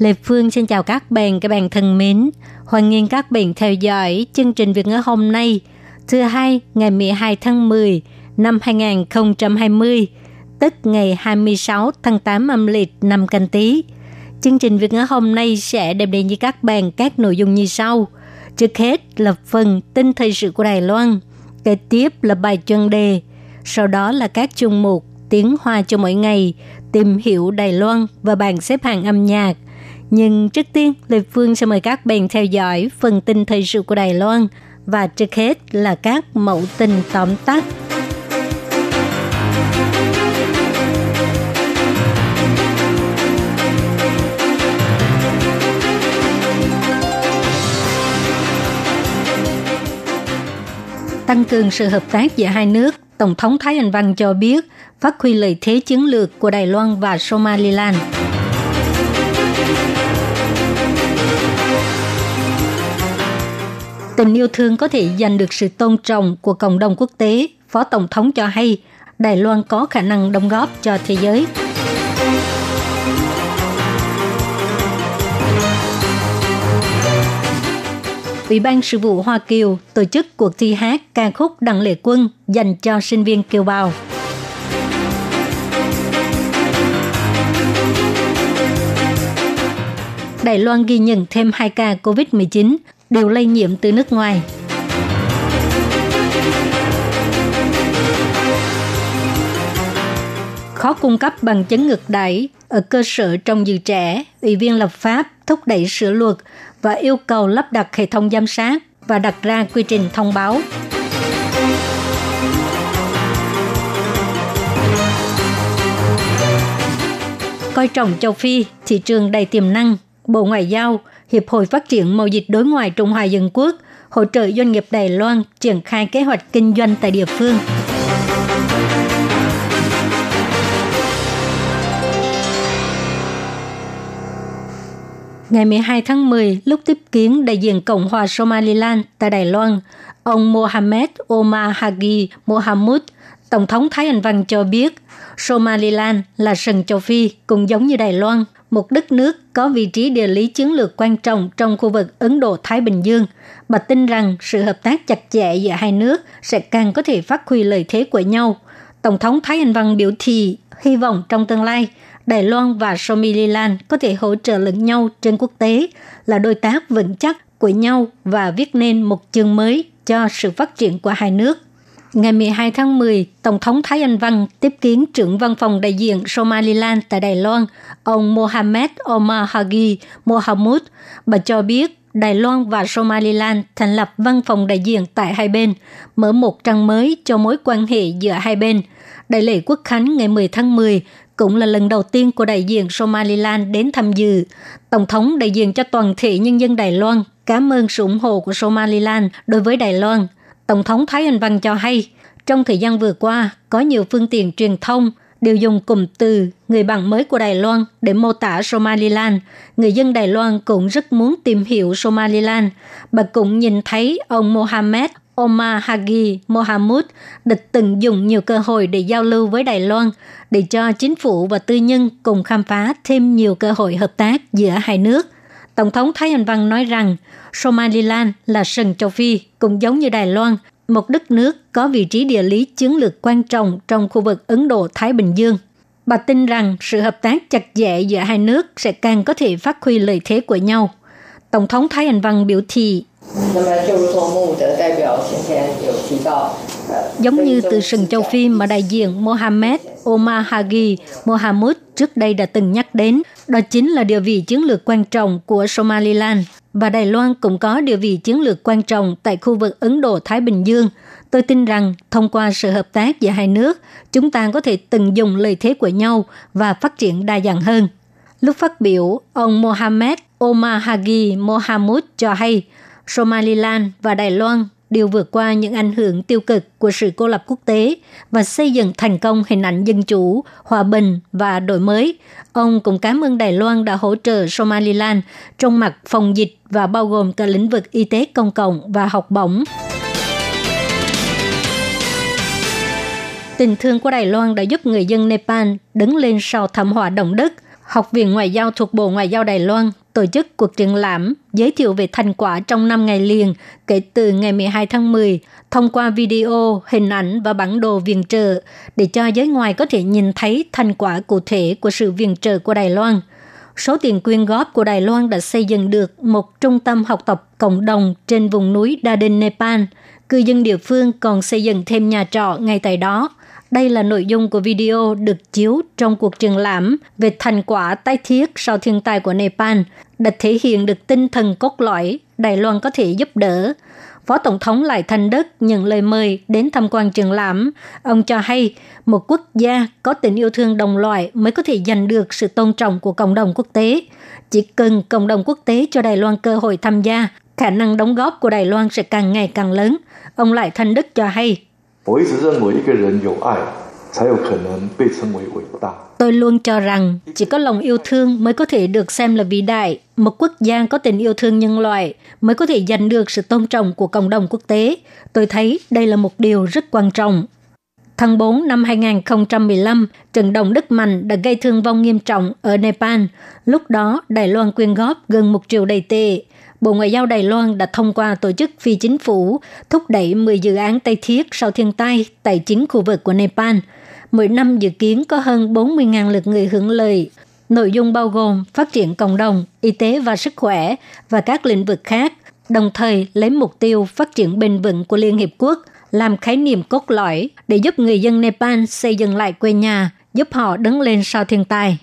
Lê Phương xin chào các bạn, các bạn thân mến. Hoan nghênh các bạn theo dõi chương trình Việt ngữ hôm nay, thứ hai ngày 12 tháng 10 năm 2020, tức ngày 26 tháng 8 âm lịch năm canh tí. Chương trình Việt ngữ hôm nay sẽ đem đến với các bạn các nội dung như sau. Trước hết là phần tin thời sự của Đài Loan, kế tiếp là bài chuyên đề, sau đó là các chương mục tiếng hoa cho mỗi ngày, tìm hiểu Đài Loan và bảng xếp hạng âm nhạc. Nhưng trước tiên, Lê Phương sẽ mời các bạn theo dõi phần tin thời sự của Đài Loan và trước hết là các mẫu tin tóm tắt. Tăng cường sự hợp tác giữa hai nước, Tổng thống Thái Anh Văn cho biết phát huy lợi thế chiến lược của Đài Loan và Somaliland. Tình yêu thương có thể giành được sự tôn trọng của cộng đồng quốc tế, Phó Tổng thống cho hay Đài Loan có khả năng đóng góp cho thế giới. Ủy ban sự vụ Hoa Kiều tổ chức cuộc thi hát ca khúc Đặng Lệ Quân dành cho sinh viên kiều bào. Đài Loan ghi nhận thêm 2 ca COVID-19 đều lây nhiễm từ nước ngoài. Khó cung cấp bằng chứng ngược đẩy ở cơ sở trong dự trẻ, Ủy viên lập pháp thúc đẩy sửa luật và yêu cầu lắp đặt hệ thống giám sát và đặt ra quy trình thông báo. Coi trọng châu Phi, thị trường đầy tiềm năng, Bộ Ngoại giao, Hiệp hội Phát triển Mậu dịch Đối ngoại Trung Hoa Dân Quốc hỗ trợ doanh nghiệp Đài Loan triển khai kế hoạch kinh doanh tại địa phương. Ngày 12 tháng 10, lúc tiếp kiến đại diện Cộng hòa Somaliland tại Đài Loan, ông Mohamed Omar Hagi Mohamud, Tổng thống Thái Anh Văn cho biết Somaliland là sừng châu Phi cũng giống như Đài Loan, một đất nước có vị trí địa lý chiến lược quan trọng trong khu vực Ấn Độ-Thái Bình Dương. Bà tin rằng sự hợp tác chặt chẽ giữa hai nước sẽ càng có thể phát huy lợi thế của nhau. Tổng thống Thái Anh Văn biểu thị hy vọng trong tương lai, Đài Loan và Somaliland có thể hỗ trợ lẫn nhau trên quốc tế, là đối tác vững chắc của nhau và viết nên một chương mới cho sự phát triển của hai nước. Ngày 12 tháng 10, Tổng thống Thái Anh Văn tiếp kiến trưởng văn phòng đại diện Somaliland tại Đài Loan, ông Mohamed Omar Hagi Mohamud. Bà cho biết Đài Loan và Somaliland thành lập văn phòng đại diện tại hai bên, mở một trang mới cho mối quan hệ giữa hai bên. Đại lễ quốc khánh ngày 10 tháng 10 cũng là lần đầu tiên của đại diện Somaliland đến tham dự. Tổng thống đại diện cho toàn thể nhân dân Đài Loan cảm ơn sự ủng hộ của Somaliland đối với Đài Loan – Tổng thống Thái Anh Văn cho hay, trong thời gian vừa qua, có nhiều phương tiện truyền thông đều dùng cụm từ người bạn mới của Đài Loan để mô tả Somaliland. Người dân Đài Loan cũng rất muốn tìm hiểu Somaliland. Bà cũng nhìn thấy ông Mohamed Omar Hagi Mohamud đã từng dùng nhiều cơ hội để giao lưu với Đài Loan, để cho chính phủ và tư nhân cùng khám phá thêm nhiều cơ hội hợp tác giữa hai nước – Tổng thống Thái Anh Văn nói rằng Somaliland là sừng châu Phi, cũng giống như Đài Loan, một đất nước có vị trí địa lý chiến lược quan trọng trong khu vực Ấn Độ-Thái Bình Dương. Bà tin rằng sự hợp tác chặt chẽ giữa hai nước sẽ càng có thể phát huy lợi thế của nhau. Tổng thống Thái Anh Văn biểu thị Giống như từ sừng châu Phi mà đại diện Mohammed Omar Hagi Mohamud trước đây đã từng nhắc đến, đó chính là địa vị chiến lược quan trọng của Somaliland và Đài Loan cũng có địa vị chiến lược quan trọng tại khu vực Ấn Độ-Thái Bình Dương. Tôi tin rằng thông qua sự hợp tác giữa hai nước, chúng ta có thể tận dụng lợi thế của nhau và phát triển đa dạng hơn. Lúc phát biểu, ông Mohammed Omar Hagi Mohamud cho hay Somaliland và Đài Loan đều vượt qua những ảnh hưởng tiêu cực của sự cô lập quốc tế và xây dựng thành công hình ảnh dân chủ, hòa bình và đổi mới. Ông cũng cảm ơn Đài Loan đã hỗ trợ Somaliland trong mặt phòng dịch và bao gồm cả lĩnh vực y tế công cộng và học bổng. Tình thương của Đài Loan đã giúp người dân Nepal đứng lên sau thảm họa động đất. Học viện Ngoại giao thuộc Bộ Ngoại giao Đài Loan tổ chức cuộc triển lãm giới thiệu về thành quả trong 5 ngày liền kể từ ngày 12 tháng 10 thông qua video, hình ảnh và bản đồ viện trợ để cho giới ngoài có thể nhìn thấy thành quả cụ thể của sự viện trợ của Đài Loan. Số tiền quyên góp của Đài Loan đã xây dựng được một trung tâm học tập cộng đồng trên vùng núi Đa Đinh, Nepal. Cư dân địa phương còn xây dựng thêm nhà trọ ngay tại đó – đây là nội dung của video được chiếu trong cuộc triển lãm về thành quả tái thiết sau thiên tai của Nepal, đã thể hiện được tinh thần cốt lõi Đài Loan có thể giúp đỡ. Phó Tổng thống Lại Thanh Đức nhận lời mời đến tham quan trường lãm. Ông cho hay, một quốc gia có tình yêu thương đồng loại mới có thể giành được sự tôn trọng của cộng đồng quốc tế. Chỉ cần cộng đồng quốc tế cho Đài Loan cơ hội tham gia, khả năng đóng góp của Đài Loan sẽ càng ngày càng lớn. Ông Lại Thanh Đức cho hay, 我一直认为一个人有爱，才有可能被称为伟大。Tôi luôn cho rằng chỉ có lòng yêu thương mới có thể được xem là vĩ đại. Một quốc gia có tình yêu thương nhân loại mới có thể giành được sự tôn trọng của cộng đồng quốc tế. Tôi thấy đây là một điều rất quan trọng. Tháng 4 năm 2015, trận động đất mạnh đã gây thương vong nghiêm trọng ở Nepal. Lúc đó, Đài Loan quyên góp gần một triệu đầy tệ. Bộ Ngoại giao Đài Loan đã thông qua tổ chức phi chính phủ thúc đẩy 10 dự án Tây Thiết sau thiên tai tại chính khu vực của Nepal. Mỗi năm dự kiến có hơn 40.000 lượt người hưởng lợi. Nội dung bao gồm phát triển cộng đồng, y tế và sức khỏe và các lĩnh vực khác, đồng thời lấy mục tiêu phát triển bền vững của Liên Hiệp Quốc làm khái niệm cốt lõi để giúp người dân Nepal xây dựng lại quê nhà, giúp họ đứng lên sau thiên tai.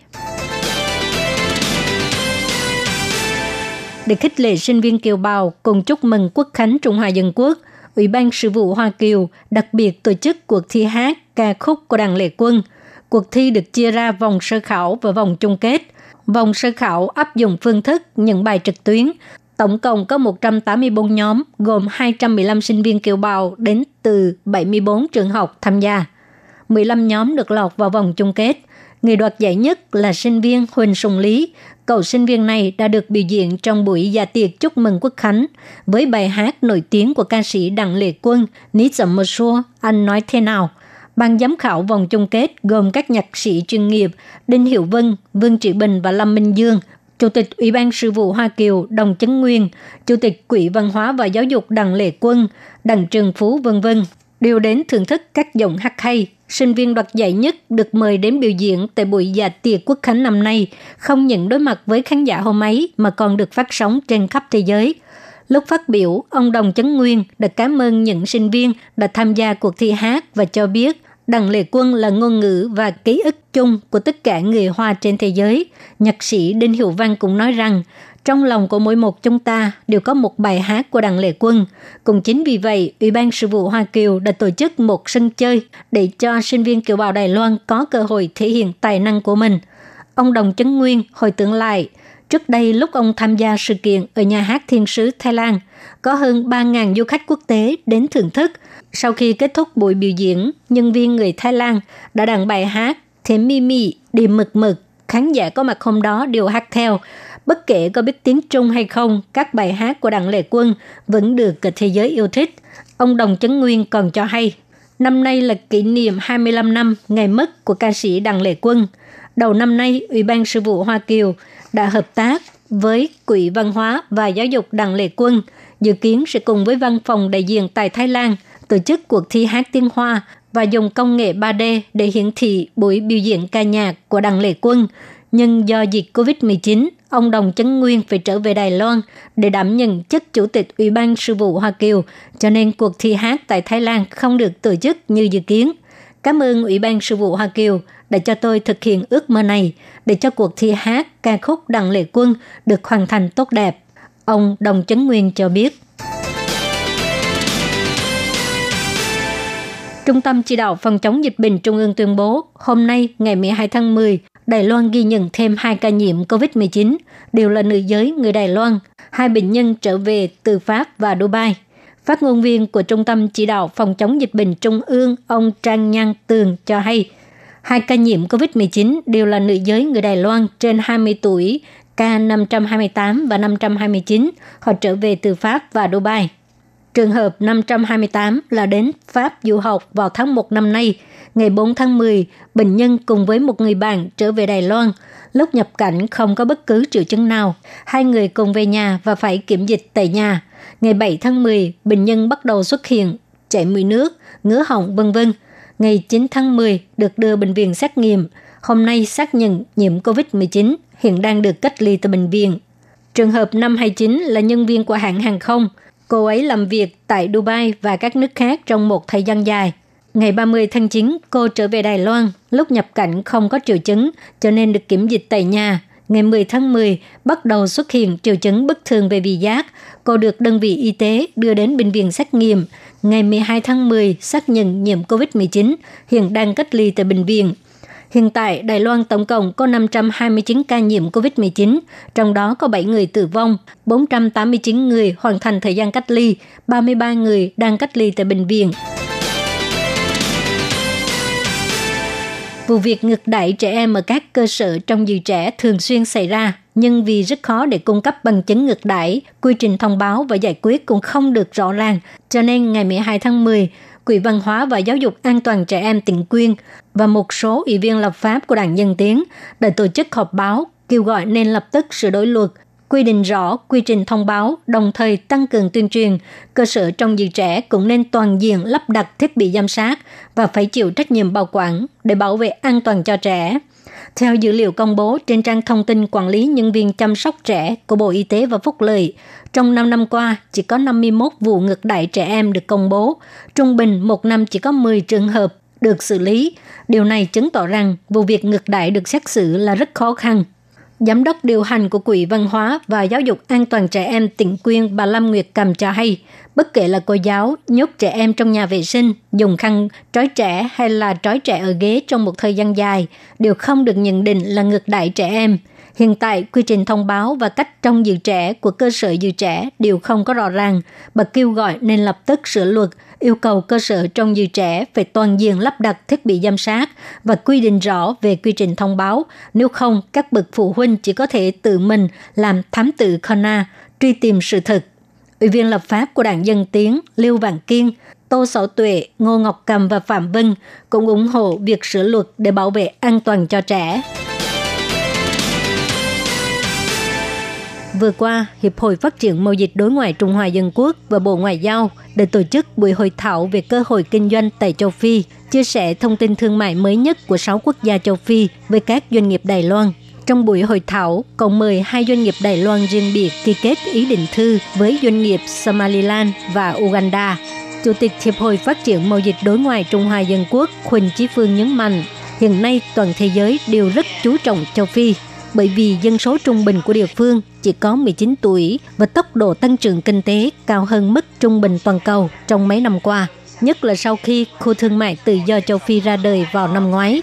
Để khích lệ sinh viên kiều bào cùng chúc mừng Quốc khánh Trung Hoa Dân Quốc, Ủy ban Sự vụ Hoa Kiều đặc biệt tổ chức cuộc thi hát ca khúc của đảng lệ quân. Cuộc thi được chia ra vòng sơ khảo và vòng chung kết. Vòng sơ khảo áp dụng phương thức nhận bài trực tuyến. Tổng cộng có 184 nhóm gồm 215 sinh viên kiều bào đến từ 74 trường học tham gia. 15 nhóm được lọt vào vòng chung kết. Người đoạt giải nhất là sinh viên Huỳnh Sùng Lý, Cậu sinh viên này đã được biểu diễn trong buổi dạ tiệc chúc mừng quốc khánh với bài hát nổi tiếng của ca sĩ Đặng Lệ Quân, Ní Dậm Mơ Xua, Anh nói thế nào? Ban giám khảo vòng chung kết gồm các nhạc sĩ chuyên nghiệp Đinh Hiệu Vân, Vương Trị Bình và Lâm Minh Dương, Chủ tịch Ủy ban Sự vụ Hoa Kiều Đồng Chấn Nguyên, Chủ tịch Quỹ Văn hóa và Giáo dục Đặng Lệ Quân, Đặng Trường Phú vân vân. Đều đến thưởng thức các giọng hát hay sinh viên đoạt giải nhất được mời đến biểu diễn tại buổi dạ tiệc quốc khánh năm nay, không những đối mặt với khán giả hôm ấy mà còn được phát sóng trên khắp thế giới. Lúc phát biểu, ông Đồng Chấn Nguyên đã cảm ơn những sinh viên đã tham gia cuộc thi hát và cho biết Đặng Lệ Quân là ngôn ngữ và ký ức chung của tất cả người Hoa trên thế giới. Nhạc sĩ Đinh Hiệu Văn cũng nói rằng trong lòng của mỗi một chúng ta đều có một bài hát của Đặng Lệ Quân. Cũng chính vì vậy, Ủy ban Sự vụ Hoa Kiều đã tổ chức một sân chơi để cho sinh viên kiều bào Đài Loan có cơ hội thể hiện tài năng của mình. Ông Đồng Chấn Nguyên hồi tưởng lại, trước đây lúc ông tham gia sự kiện ở nhà hát Thiên sứ Thái Lan, có hơn 3.000 du khách quốc tế đến thưởng thức. Sau khi kết thúc buổi biểu diễn, nhân viên người Thái Lan đã đàn bài hát Thế Mi Mi, Đi Mực Mực. Khán giả có mặt hôm đó đều hát theo, Bất kể có biết tiếng Trung hay không, các bài hát của Đặng Lệ Quân vẫn được cả thế giới yêu thích. Ông Đồng Chấn Nguyên còn cho hay, năm nay là kỷ niệm 25 năm ngày mất của ca sĩ Đặng Lệ Quân. Đầu năm nay, Ủy ban Sự vụ Hoa Kiều đã hợp tác với Quỹ Văn hóa và Giáo dục Đặng Lệ Quân, dự kiến sẽ cùng với văn phòng đại diện tại Thái Lan tổ chức cuộc thi hát tiếng Hoa và dùng công nghệ 3D để hiển thị buổi biểu diễn ca nhạc của Đặng Lệ Quân. Nhưng do dịch COVID-19, ông Đồng Chấn Nguyên phải trở về Đài Loan để đảm nhận chức chủ tịch Ủy ban Sư vụ Hoa Kiều, cho nên cuộc thi hát tại Thái Lan không được tổ chức như dự kiến. Cảm ơn Ủy ban Sư vụ Hoa Kiều đã cho tôi thực hiện ước mơ này để cho cuộc thi hát ca khúc Đặng Lệ Quân được hoàn thành tốt đẹp. Ông Đồng Chấn Nguyên cho biết. Trung tâm Chỉ đạo Phòng chống dịch bệnh Trung ương tuyên bố hôm nay ngày 12 tháng 10 Đài Loan ghi nhận thêm hai ca nhiễm COVID-19, đều là nữ giới người Đài Loan. Hai bệnh nhân trở về từ Pháp và Dubai. Phát ngôn viên của Trung tâm Chỉ đạo Phòng chống dịch bệnh Trung ương, ông Trang Nhan Tường cho hay, hai ca nhiễm COVID-19 đều là nữ giới người Đài Loan trên 20 tuổi, ca 528 và 529. Họ trở về từ Pháp và Dubai. Trường hợp 528 là đến Pháp du học vào tháng 1 năm nay. Ngày 4 tháng 10, bệnh nhân cùng với một người bạn trở về Đài Loan. Lúc nhập cảnh không có bất cứ triệu chứng nào. Hai người cùng về nhà và phải kiểm dịch tại nhà. Ngày 7 tháng 10, bệnh nhân bắt đầu xuất hiện chảy mũi nước, ngứa họng vân vân. Ngày 9 tháng 10 được đưa bệnh viện xét nghiệm. Hôm nay xác nhận nhiễm COVID-19, hiện đang được cách ly tại bệnh viện. Trường hợp 529 là nhân viên của hãng hàng không – Cô ấy làm việc tại Dubai và các nước khác trong một thời gian dài. Ngày 30 tháng 9, cô trở về Đài Loan. Lúc nhập cảnh không có triệu chứng, cho nên được kiểm dịch tại nhà. Ngày 10 tháng 10, bắt đầu xuất hiện triệu chứng bất thường về vị giác. Cô được đơn vị y tế đưa đến bệnh viện xét nghiệm. Ngày 12 tháng 10, xác nhận nhiễm COVID-19, hiện đang cách ly tại bệnh viện. Hiện tại, Đài Loan tổng cộng có 529 ca nhiễm COVID-19, trong đó có 7 người tử vong, 489 người hoàn thành thời gian cách ly, 33 người đang cách ly tại bệnh viện. Vụ việc ngược đẩy trẻ em ở các cơ sở trong dự trẻ thường xuyên xảy ra, nhưng vì rất khó để cung cấp bằng chứng ngược đẩy, quy trình thông báo và giải quyết cũng không được rõ ràng. Cho nên ngày 12 tháng 10, Quỹ Văn hóa và Giáo dục An toàn Trẻ Em tỉnh Quyên và một số ủy viên lập pháp của Đảng Dân Tiến đã tổ chức họp báo kêu gọi nên lập tức sửa đổi luật quy định rõ quy trình thông báo, đồng thời tăng cường tuyên truyền. Cơ sở trong dự trẻ cũng nên toàn diện lắp đặt thiết bị giám sát và phải chịu trách nhiệm bảo quản để bảo vệ an toàn cho trẻ. Theo dữ liệu công bố trên trang thông tin quản lý nhân viên chăm sóc trẻ của Bộ Y tế và Phúc lợi, trong 5 năm qua chỉ có 51 vụ ngược đãi trẻ em được công bố, trung bình một năm chỉ có 10 trường hợp được xử lý. Điều này chứng tỏ rằng vụ việc ngược đãi được xét xử là rất khó khăn. Giám đốc điều hành của Quỹ Văn hóa và Giáo dục An toàn Trẻ Em tỉnh Quyên bà Lâm Nguyệt Cầm cho hay, bất kể là cô giáo nhốt trẻ em trong nhà vệ sinh, dùng khăn trói trẻ hay là trói trẻ ở ghế trong một thời gian dài, đều không được nhận định là ngược đãi trẻ em. Hiện tại, quy trình thông báo và cách trông giữ trẻ của cơ sở giữ trẻ đều không có rõ ràng. Bà kêu gọi nên lập tức sửa luật – yêu cầu cơ sở trong giữ trẻ phải toàn diện lắp đặt thiết bị giám sát và quy định rõ về quy trình thông báo. Nếu không, các bậc phụ huynh chỉ có thể tự mình làm thám tử Kona, truy tìm sự thật. Ủy viên lập pháp của Đảng Dân Tiến Lưu Vạn Kiên, Tô Sở Tuệ, Ngô Ngọc Cầm và Phạm Vinh cũng ủng hộ việc sửa luật để bảo vệ an toàn cho trẻ. Vừa qua, Hiệp hội Phát triển Mậu dịch Đối ngoại Trung Hoa Dân Quốc và Bộ Ngoại giao đã tổ chức buổi hội thảo về cơ hội kinh doanh tại châu Phi, chia sẻ thông tin thương mại mới nhất của 6 quốc gia châu Phi với các doanh nghiệp Đài Loan. Trong buổi hội thảo, cộng mời hai doanh nghiệp Đài Loan riêng biệt ký kết ý định thư với doanh nghiệp Somaliland và Uganda. Chủ tịch Hiệp hội Phát triển Mậu dịch Đối ngoại Trung Hoa Dân Quốc Huỳnh Chí Phương nhấn mạnh, hiện nay toàn thế giới đều rất chú trọng châu Phi bởi vì dân số trung bình của địa phương chỉ có 19 tuổi và tốc độ tăng trưởng kinh tế cao hơn mức trung bình toàn cầu trong mấy năm qua nhất là sau khi khu thương mại tự do châu Phi ra đời vào năm ngoái.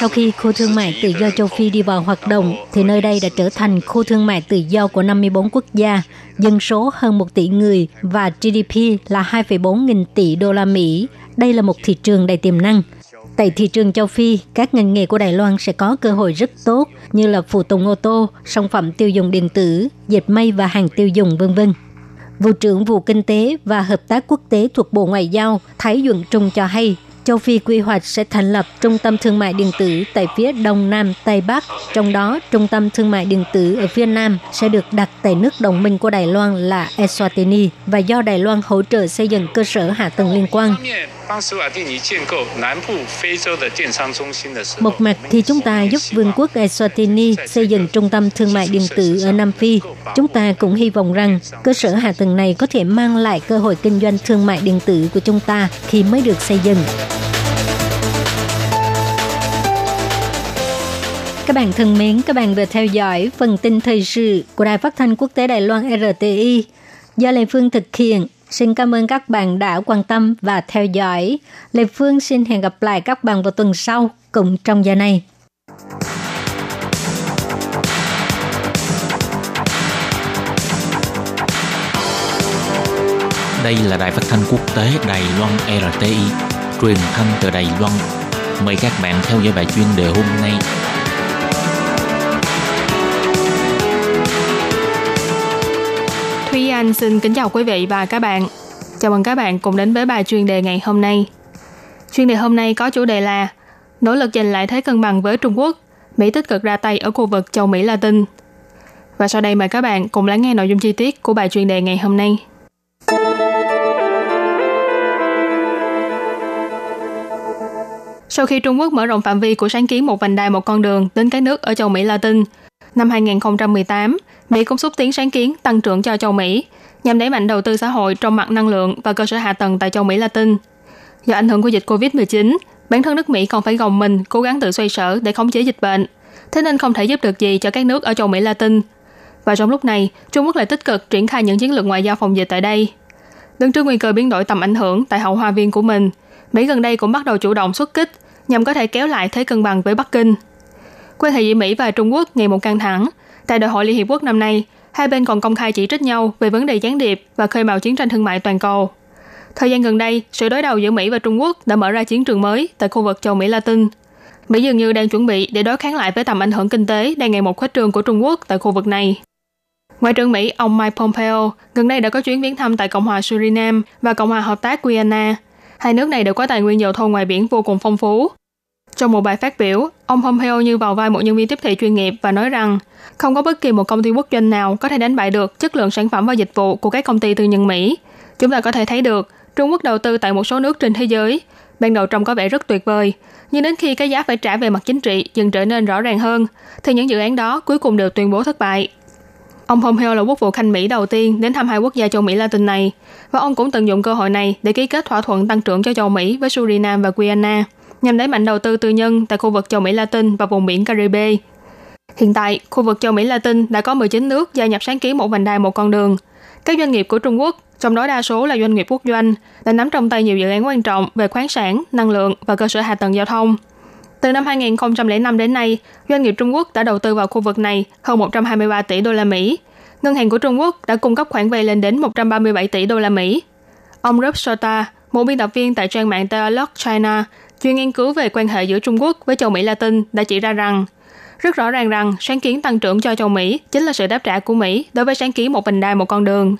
Sau khi khu thương mại tự do châu Phi đi vào hoạt động, thì nơi đây đã trở thành khu thương mại tự do của 54 quốc gia, dân số hơn 1 tỷ người và GDP là 2,4 nghìn tỷ đô la Mỹ. Đây là một thị trường đầy tiềm năng. Tại thị trường châu Phi, các ngành nghề của Đài Loan sẽ có cơ hội rất tốt như là phụ tùng ô tô, sản phẩm tiêu dùng điện tử, dệt may và hàng tiêu dùng vân vân. Vụ trưởng Vụ Kinh tế và Hợp tác Quốc tế thuộc Bộ Ngoại giao Thái Duẩn Trung cho hay, châu Phi quy hoạch sẽ thành lập trung tâm thương mại điện tử tại phía Đông Nam Tây Bắc. Trong đó, trung tâm thương mại điện tử ở phía Nam sẽ được đặt tại nước đồng minh của Đài Loan là Eswatini và do Đài Loan hỗ trợ xây dựng cơ sở hạ tầng liên quan. Một mặt thì chúng ta giúp Vương quốc Eswatini xây dựng trung tâm thương mại điện tử ở Nam Phi. Chúng ta cũng hy vọng rằng cơ sở hạ tầng này có thể mang lại cơ hội kinh doanh thương mại điện tử của chúng ta khi mới được xây dựng. Các bạn thân mến, các bạn vừa theo dõi phần tin thời sự của Đài Phát thanh Quốc tế Đài Loan RTI do Lê Phương thực hiện Xin cảm ơn các bạn đã quan tâm và theo dõi. Lê Phương xin hẹn gặp lại các bạn vào tuần sau cùng trong giờ này. Đây là đài phát thanh quốc tế Đài Loan RTI, truyền thanh từ Đài Loan. Mời các bạn theo dõi bài chuyên đề hôm nay. Anh xin kính chào quý vị và các bạn. Chào mừng các bạn cùng đến với bài chuyên đề ngày hôm nay. Chuyên đề hôm nay có chủ đề là Nỗ lực giành lại thế cân bằng với Trung Quốc, Mỹ tích cực ra tay ở khu vực châu Mỹ Latin. Và sau đây mời các bạn cùng lắng nghe nội dung chi tiết của bài chuyên đề ngày hôm nay. Sau khi Trung Quốc mở rộng phạm vi của sáng kiến một vành đai một con đường đến các nước ở châu Mỹ Latin, năm 2018, Mỹ cũng xúc tiến sáng kiến tăng trưởng cho châu Mỹ nhằm đẩy mạnh đầu tư xã hội trong mặt năng lượng và cơ sở hạ tầng tại châu Mỹ Latin. Do ảnh hưởng của dịch COVID-19, bản thân nước Mỹ còn phải gồng mình cố gắng tự xoay sở để khống chế dịch bệnh, thế nên không thể giúp được gì cho các nước ở châu Mỹ Latin. Và trong lúc này, Trung Quốc lại tích cực triển khai những chiến lược ngoại giao phòng dịch tại đây. Đứng trước nguy cơ biến đổi tầm ảnh hưởng tại hậu hoa viên của mình, Mỹ gần đây cũng bắt đầu chủ động xuất kích nhằm có thể kéo lại thế cân bằng với Bắc Kinh. Quan hệ giữa Mỹ và Trung Quốc ngày một căng thẳng. Tại đại hội Liên Hiệp Quốc năm nay, hai bên còn công khai chỉ trích nhau về vấn đề gián điệp và khơi mào chiến tranh thương mại toàn cầu. Thời gian gần đây, sự đối đầu giữa Mỹ và Trung Quốc đã mở ra chiến trường mới tại khu vực châu Mỹ Latin. Mỹ dường như đang chuẩn bị để đối kháng lại với tầm ảnh hưởng kinh tế đang ngày một khuếch trương của Trung Quốc tại khu vực này. Ngoại trưởng Mỹ ông Mike Pompeo gần đây đã có chuyến viếng thăm tại Cộng hòa Suriname và Cộng hòa Hợp tác Guyana. Hai nước này đều có tài nguyên dầu thô ngoài biển vô cùng phong phú. Trong một bài phát biểu, ông Pompeo như vào vai một nhân viên tiếp thị chuyên nghiệp và nói rằng không có bất kỳ một công ty quốc doanh nào có thể đánh bại được chất lượng sản phẩm và dịch vụ của các công ty tư nhân Mỹ. Chúng ta có thể thấy được Trung Quốc đầu tư tại một số nước trên thế giới. Ban đầu trông có vẻ rất tuyệt vời, nhưng đến khi cái giá phải trả về mặt chính trị dần trở nên rõ ràng hơn, thì những dự án đó cuối cùng đều tuyên bố thất bại. Ông Pompeo là quốc vụ khanh Mỹ đầu tiên đến thăm hai quốc gia châu Mỹ Latin này, và ông cũng tận dụng cơ hội này để ký kết thỏa thuận tăng trưởng cho châu Mỹ với Suriname và Guyana, nhằm đẩy mạnh đầu tư tư nhân tại khu vực châu Mỹ Latin và vùng biển Caribe. Hiện tại, khu vực châu Mỹ Latin đã có 19 nước gia nhập sáng kiến một vành đai một con đường. Các doanh nghiệp của Trung Quốc, trong đó đa số là doanh nghiệp quốc doanh, đã nắm trong tay nhiều dự án quan trọng về khoáng sản, năng lượng và cơ sở hạ tầng giao thông. Từ năm 2005 đến nay, doanh nghiệp Trung Quốc đã đầu tư vào khu vực này hơn 123 tỷ đô la Mỹ. Ngân hàng của Trung Quốc đã cung cấp khoản vay lên đến 137 tỷ đô la Mỹ. Ông Rob Shota, một biên tập viên tại trang mạng Dialog China, chuyên nghiên cứu về quan hệ giữa Trung Quốc với châu Mỹ Latin đã chỉ ra rằng rất rõ ràng rằng sáng kiến tăng trưởng cho châu Mỹ chính là sự đáp trả của Mỹ đối với sáng kiến một vành đai một con đường.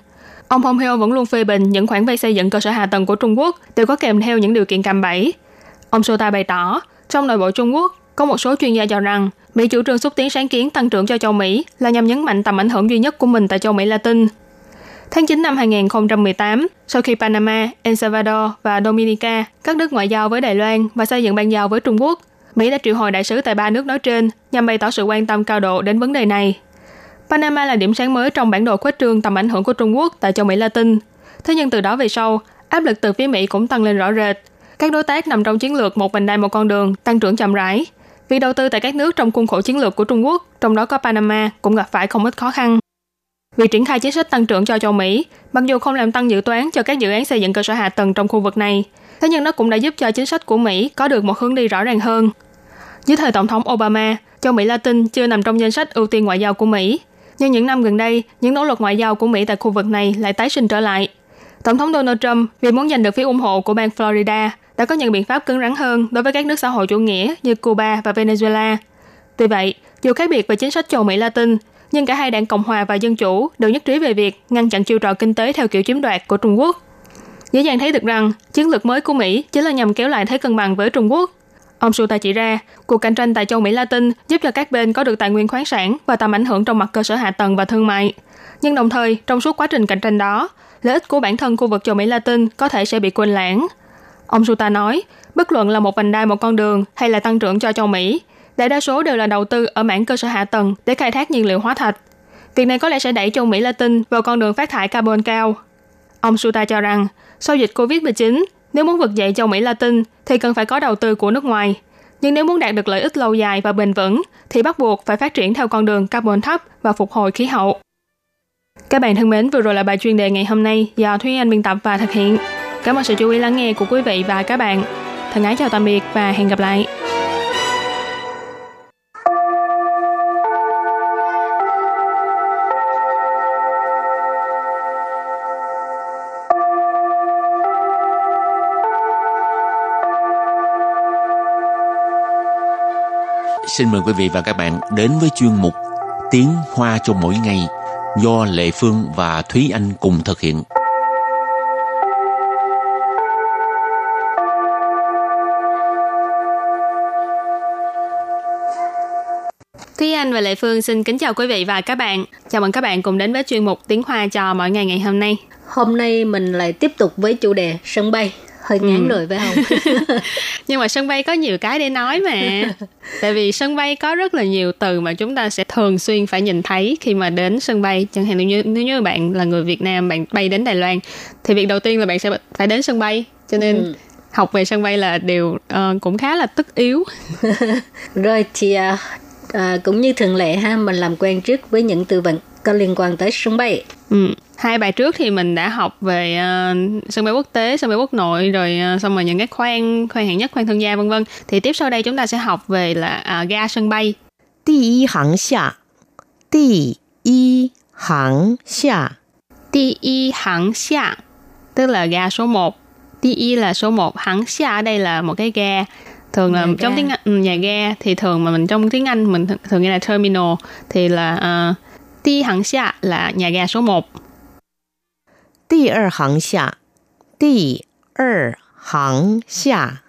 Ông Pompeo vẫn luôn phê bình những khoản vay xây dựng cơ sở hạ tầng của Trung Quốc đều có kèm theo những điều kiện cạm bẫy. Ông Sota bày tỏ, trong nội bộ Trung Quốc, có một số chuyên gia cho rằng Mỹ chủ trương xúc tiến sáng kiến tăng trưởng cho châu Mỹ là nhằm nhấn mạnh tầm ảnh hưởng duy nhất của mình tại châu Mỹ Latin. Tháng 9 năm 2018, sau khi Panama, El Salvador và Dominica cắt đứt ngoại giao với Đài Loan và xây dựng ban giao với Trung Quốc, Mỹ đã triệu hồi đại sứ tại ba nước nói trên nhằm bày tỏ sự quan tâm cao độ đến vấn đề này. Panama là điểm sáng mới trong bản đồ khuếch trương tầm ảnh hưởng của Trung Quốc tại châu Mỹ Latin. Thế nhưng từ đó về sau, áp lực từ phía Mỹ cũng tăng lên rõ rệt. Các đối tác nằm trong chiến lược một vành đai một con đường tăng trưởng chậm rãi. Việc đầu tư tại các nước trong khuôn khổ chiến lược của Trung Quốc, trong đó có Panama, cũng gặp phải không ít khó khăn. Việc triển khai chính sách tăng trưởng cho châu Mỹ, mặc dù không làm tăng dự toán cho các dự án xây dựng cơ sở hạ tầng trong khu vực này, thế nhưng nó cũng đã giúp cho chính sách của Mỹ có được một hướng đi rõ ràng hơn. Dưới thời Tổng thống Obama, châu Mỹ Latin chưa nằm trong danh sách ưu tiên ngoại giao của Mỹ. Nhưng những năm gần đây, những nỗ lực ngoại giao của Mỹ tại khu vực này lại tái sinh trở lại. Tổng thống Donald Trump vì muốn giành được phiếu ủng hộ của bang Florida đã có những biện pháp cứng rắn hơn đối với các nước xã hội chủ nghĩa như Cuba và Venezuela. Tuy vậy, dù khác biệt về chính sách châu Mỹ Latin, nhưng cả hai đảng Cộng hòa và Dân chủ đều nhất trí về việc ngăn chặn chiêu trò kinh tế theo kiểu chiếm đoạt của Trung Quốc. Dễ dàng thấy được rằng chiến lược mới của Mỹ chính là nhằm kéo lại thế cân bằng với Trung Quốc. Ông Suta chỉ ra, cuộc cạnh tranh tại châu Mỹ Latin giúp cho các bên có được tài nguyên khoáng sản và tầm ảnh hưởng trong mặt cơ sở hạ tầng và thương mại. Nhưng đồng thời, trong suốt quá trình cạnh tranh đó, lợi ích của bản thân khu vực châu Mỹ Latin có thể sẽ bị quên lãng. Ông Suta nói, bất luận là một vành đai một con đường hay là tăng trưởng cho châu Mỹ, đại đa số đều là đầu tư ở mảng cơ sở hạ tầng để khai thác nhiên liệu hóa thạch. Việc này có lẽ sẽ đẩy châu Mỹ Latin vào con đường phát thải carbon cao. Ông Suta cho rằng, sau dịch COVID-19, nếu muốn vực dậy châu Mỹ Latin thì cần phải có đầu tư của nước ngoài. Nhưng nếu muốn đạt được lợi ích lâu dài và bền vững thì bắt buộc phải phát triển theo con đường carbon thấp và phục hồi khí hậu. Các bạn thân mến, vừa rồi là bài chuyên đề ngày hôm nay do Thúy Anh biên tập và thực hiện. Cảm ơn sự chú ý lắng nghe của quý vị và các bạn. Thân ái chào tạm biệt và hẹn gặp lại. Xin mời quý vị và các bạn đến với chuyên mục Tiếng Hoa cho mỗi ngày do Lệ Phương và Thúy Anh cùng thực hiện. Thúy Anh và Lệ Phương xin kính chào quý vị và các bạn. Chào mừng các bạn cùng đến với chuyên mục Tiếng Hoa cho mỗi ngày ngày hôm nay. Hôm nay mình lại tiếp tục với chủ đề sân bay. Hơi ngán Ừ. rồi phải không? Nhưng mà sân bay có nhiều cái để nói mà. Tại vì sân bay có rất là nhiều từ mà chúng ta sẽ thường xuyên phải nhìn thấy khi mà đến sân bay. Chẳng hạn như nếu như bạn là người Việt Nam, bạn bay đến Đài Loan thì việc đầu tiên là bạn sẽ phải đến sân bay. Cho nên Ừ. học về sân bay là điều ờ, cũng khá là tất yếu. Rồi thì à, cũng như thường lệ ha, mình làm quen trước với những từ vựng có liên quan tới sân bay. Ừ. Hai bài trước thì mình đã học về uh, sân bay quốc tế, sân bay quốc nội rồi uh, xong rồi những cái khoang khoang hạng nhất, khoang thương gia vân vân. Thì tiếp sau đây chúng ta sẽ học về là uh, ga sân bay. Đi y hàng xia. Đi y hàng xia. Đi y hàng xia. Tức là ga số 1. Đi y là số 1, hàng xia ở đây là một cái ga thường là nhà trong ga. tiếng Anh ừ, nhà ga thì thường mà mình trong tiếng Anh mình thường nghe là terminal thì là uh, đi hãng xa là nhà ga số 1. 第二航厦，第二航厦，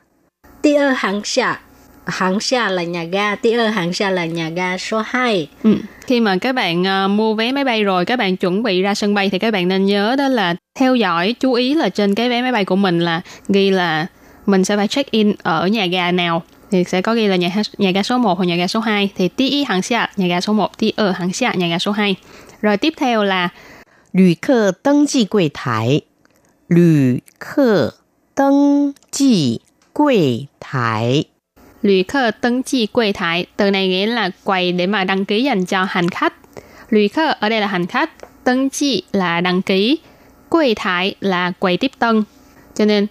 Tí ơ hãng xa. Hãng xa là nhà ga, tí ơ hãng xa là nhà ga số 2. Ừ. Khi mà các bạn ờ, mua vé máy bay rồi, các bạn chuẩn bị ra sân bay thì các bạn nên nhớ đó là theo dõi, chú ý là trên cái vé máy bay của mình là ghi là mình sẽ phải check in ở nhà ga nào thì sẽ có ghi là nhà ga, nhà ga số 1 hoặc nhà ga số 2 thì tí y hàng xa nhà ga số 1 tí ở hàng xa nhà ga số 2 rồi tiếp theo là lữ khơ đăng ký quầy tài, lữ khơ đăng ký quầy tài, lữ khơ đăng ký quầy tài. từ này nghĩa là quầy để mà đăng ký dành cho hành khách. Lữ khơ ở đây là hành khách. Đăng ký là đăng ký. Quầy tài là quầy tiếp tân. Cho nên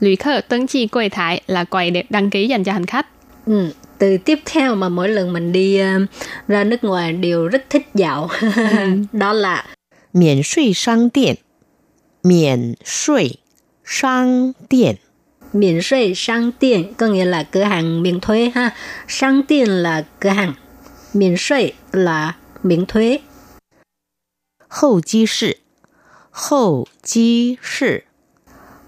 lụy khơ登记柜台 là quầy để đăng ký dành cho hành khách. Ừ. Từ tiếp theo mà mỗi lần mình đi ờ, ra nước ngoài đều rất thích dạo. Đó là 免税商店，免税商店， miễn税商店, có nghĩa là cửa hàng miễn thuế ha.商店 là cửa hàng. Miễn税 là miễn thuế. 候机室，候机室，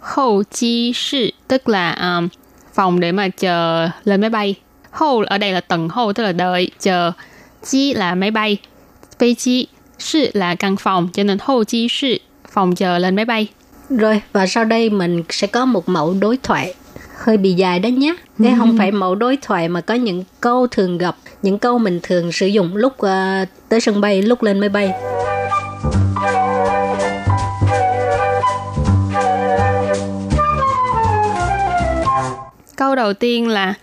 Hậu chi sư tức là um, phòng để mà chờ lên máy bay. Hậu ở đây là tầng hậu tức là đợi, chờ. Chi là máy bay. Bay chi, sư là căn phòng cho nên hậu chi sư phòng chờ lên máy bay. Rồi, và sau đây mình sẽ có một mẫu đối thoại hơi bị dài đó nhé. Thế không phải mẫu đối thoại mà có những câu thường gặp, những câu mình thường sử dụng lúc ờ, tới sân bay, lúc lên máy bay. câu đầu tiên là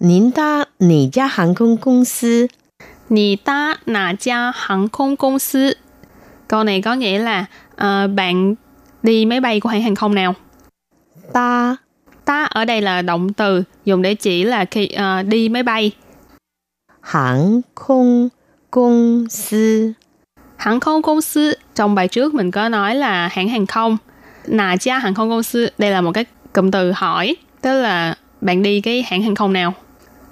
Nín ta nỉ gia hàng không công sư. Nỉ ta nà gia hàng không công sư. Câu này có nghĩa là uh, bạn đi máy bay của hãng hàng không nào? Ta. Ta ở đây là động từ dùng để chỉ là khi uh, đi máy bay. hàng không công sư. Hãng không công sư trong bài trước mình có nói là hãng hàng không. Nà cha hàng không công sư đây là một cái cụm từ hỏi tức là bạn đi cái hãng hàng không nào.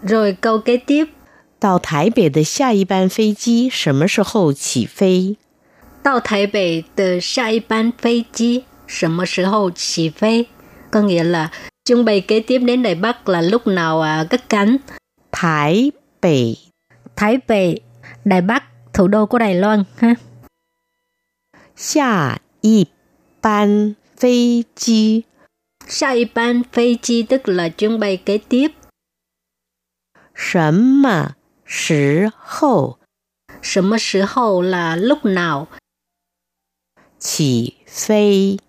Rồi câu kế tiếp, 到台北的下一班飞机什么时候起飞？ Tàu Thái Bệ từ下一班飞机什么时候起飞? Có nghĩa là chuyến bay kế tiếp đến Đài Bắc là lúc nào à, cất cánh. 台北 Thái Bệ, Đài Bắc, thủ đô của Đài Loan ha. 下一班飞机 Sa y ban phi chi tức là chuyến bay kế tiếp. 什么时候 什么时候 là lúc nào. 起飞？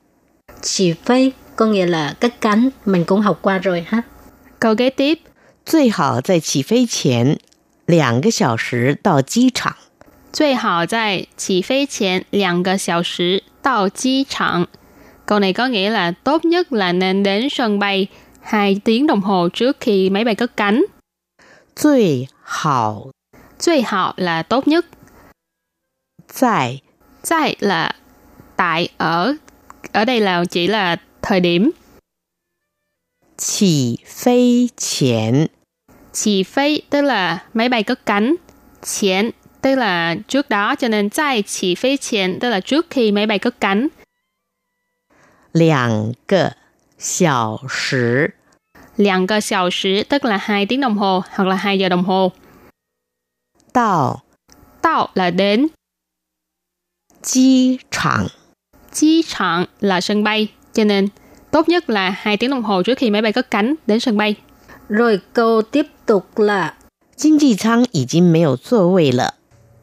Chỉ phi có nghĩa là cất cánh. Mình cũng học qua rồi ha. Câu kế tiếp, 最好在起飞前两个小时到机场。 最好在起飞前两个小时到机场。 Câu này có nghĩa là tốt nhất là nên đến sân bay 2 tiếng đồng hồ trước khi máy bay cất cánh. Tuy hảo Tuy hảo là tốt nhất. Tại Tại là tại ở. Ở đây là chỉ là thời điểm. Chỉ phi triển chỉ phi tức là máy bay cất cánh. Chén tức là trước đó cho nên tại chỉ phi phi 前 tức là trước khi máy bay cất cánh. 两个小时 两个小时 tức là 2 tiếng đồng hồ hoặc là 2 giờ đồng hồ. 到 Tao là đến. 机场 Chi trạng là sân bay. Cho nên tốt nhất là 2 tiếng đồng hồ trước khi máy bay cất cánh đến sân bay. Rồi câu tiếp tục là 经济舱已经没有座位了。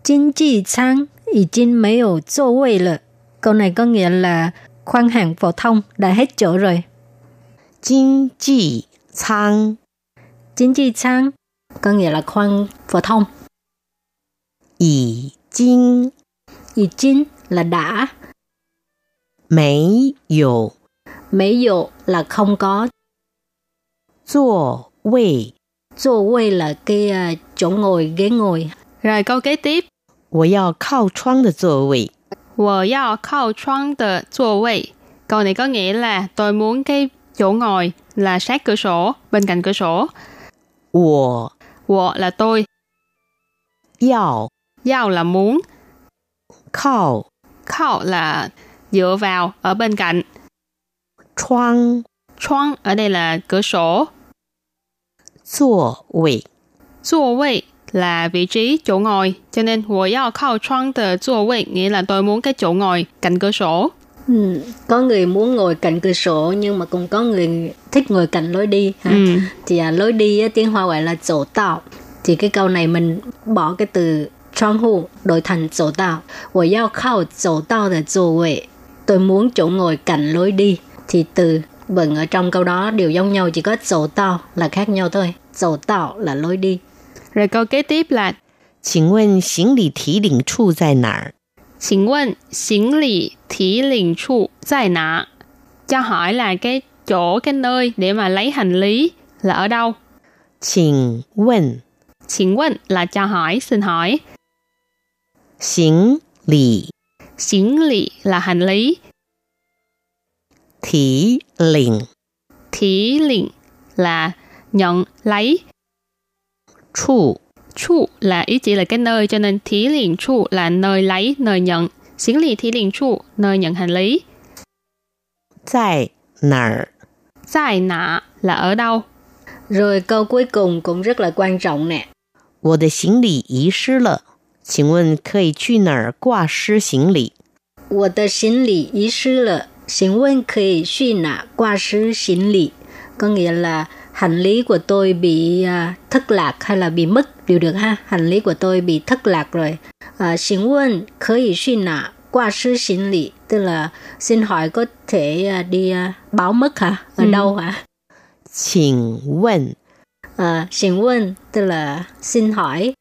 Chính trị舱已经没有座位了. Câu này có nghĩa là khoang hàng phổ thông đã hết chỗ rồi. 经济舱 Chính trị舱có nghĩa là khoang phổ thông. 已经 Ý chính là đã. 没有 Mấy dụ là không có. 座位。 座位là cái à, chỗ ngồi, ghế ngồi. Rồi câu kế tiếp. 我要靠窗的座位。 我要靠窗的座位. Câu này có nghĩa là tôi muốn cái chỗ ngồi là sát cửa sổ, bên cạnh cửa sổ. 我 Wo là tôi, 要 giao là muốn, 靠 靠là dựa vào ở bên cạnh. 窗 Choang ở đây là cửa sổ. 座位。座位 là vị trí chỗ ngồi, cho nên 我要靠窗的座位 nghĩa là tôi muốn cái chỗ ngồi cạnh cửa sổ. Ừ, có người muốn ngồi cạnh cửa sổ nhưng mà cũng có người thích ngồi cạnh lối đi. Ha? Ừ. Thì à, lối đi á, tiếng Hoa gọi là chỗ tạo. Thì cái câu này mình bỏ cái từ窗户đổi thành chỗ tạo. 我要靠走道的座位. Tôi muốn chỗ ngồi cạnh lối đi. Thì từ vần ở trong câu đó đều giống nhau, chỉ có chỗ tạo là khác nhau thôi. Chỗ tạo là lối đi. Rồi câu kế tiếp là 请问行李提领处在哪儿？请问行李提领处在哪? Cho hỏi là cái chỗ, cái nơi để mà lấy hành lý là ở đâu? 请问 Xin问là cho hỏi, xin hỏi. 行李 行李 là hành lý. 提领 Thí liền là nhận, lấy. 处 Chu là ý chỉ là cái nơi cho nên thí liền chu là nơi lấy, nơi nhận. Xính lì thí liền chu, nơi nhận hành lý. 在哪儿？ Tại nạ là ở đâu? Rồi câu cuối cùng cũng rất là quan trọng nè. 我的行李遗失了，请问可以去哪儿挂失行李？我的行李遗失了，请问可以去哪挂失行李? Có nghĩa là hành lý của tôi bị à, thất lạc hay là bị mất đều được ha. Hành lý của tôi bị thất lạc rồi. À, xin问可以去哪挂失行李? Tức là xin hỏi có thể à, đi à, báo mất hả? Ở Ừ. đâu hả? 请问 À, xin问tức là xin hỏi.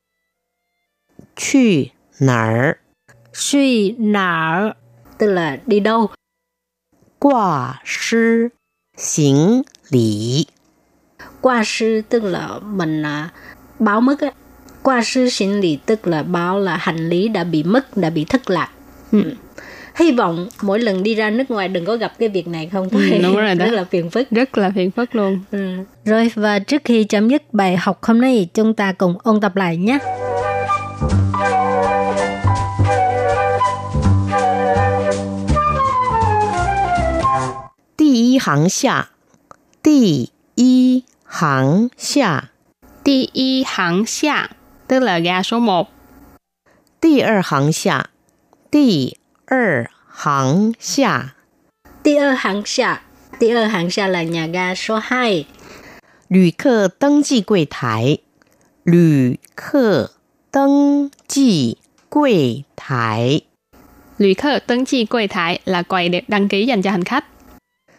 去哪儿 Suy nở tức là đi đâu. 挂失行李？ qua sư tức là mình à, báo mất á qua sư xin lý tức là báo là hành lý đã bị mất đã bị thất lạc ừ. hy vọng mỗi lần đi ra nước ngoài đừng có gặp cái việc này không thôi Ừ, đúng rồi đó. rất là phiền phức Rất là phiền phức luôn. ừ. rồi và trước khi chấm dứt bài học hôm nay chúng ta cùng ôn tập lại nhé 第一行下，第一 行下， Đi y hạng xa, tức là ga số 1. 第二行下，第二行下， 第二行下第二行下 là nhà ga số 2旅客登记柜台，旅客登记柜台， Lụy khơ登chi quầy thải là quầy để đăng ký dành cho hành khách.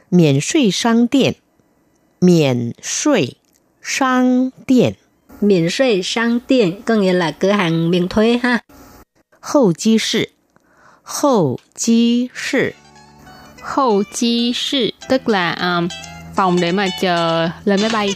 免税商店， 免税商店， miễn税商店có nghĩa là cửa hàng miễn thuế ha 候机室，候机室， Hậu chi sự tức là um, phòng để mà chờ lên máy bay.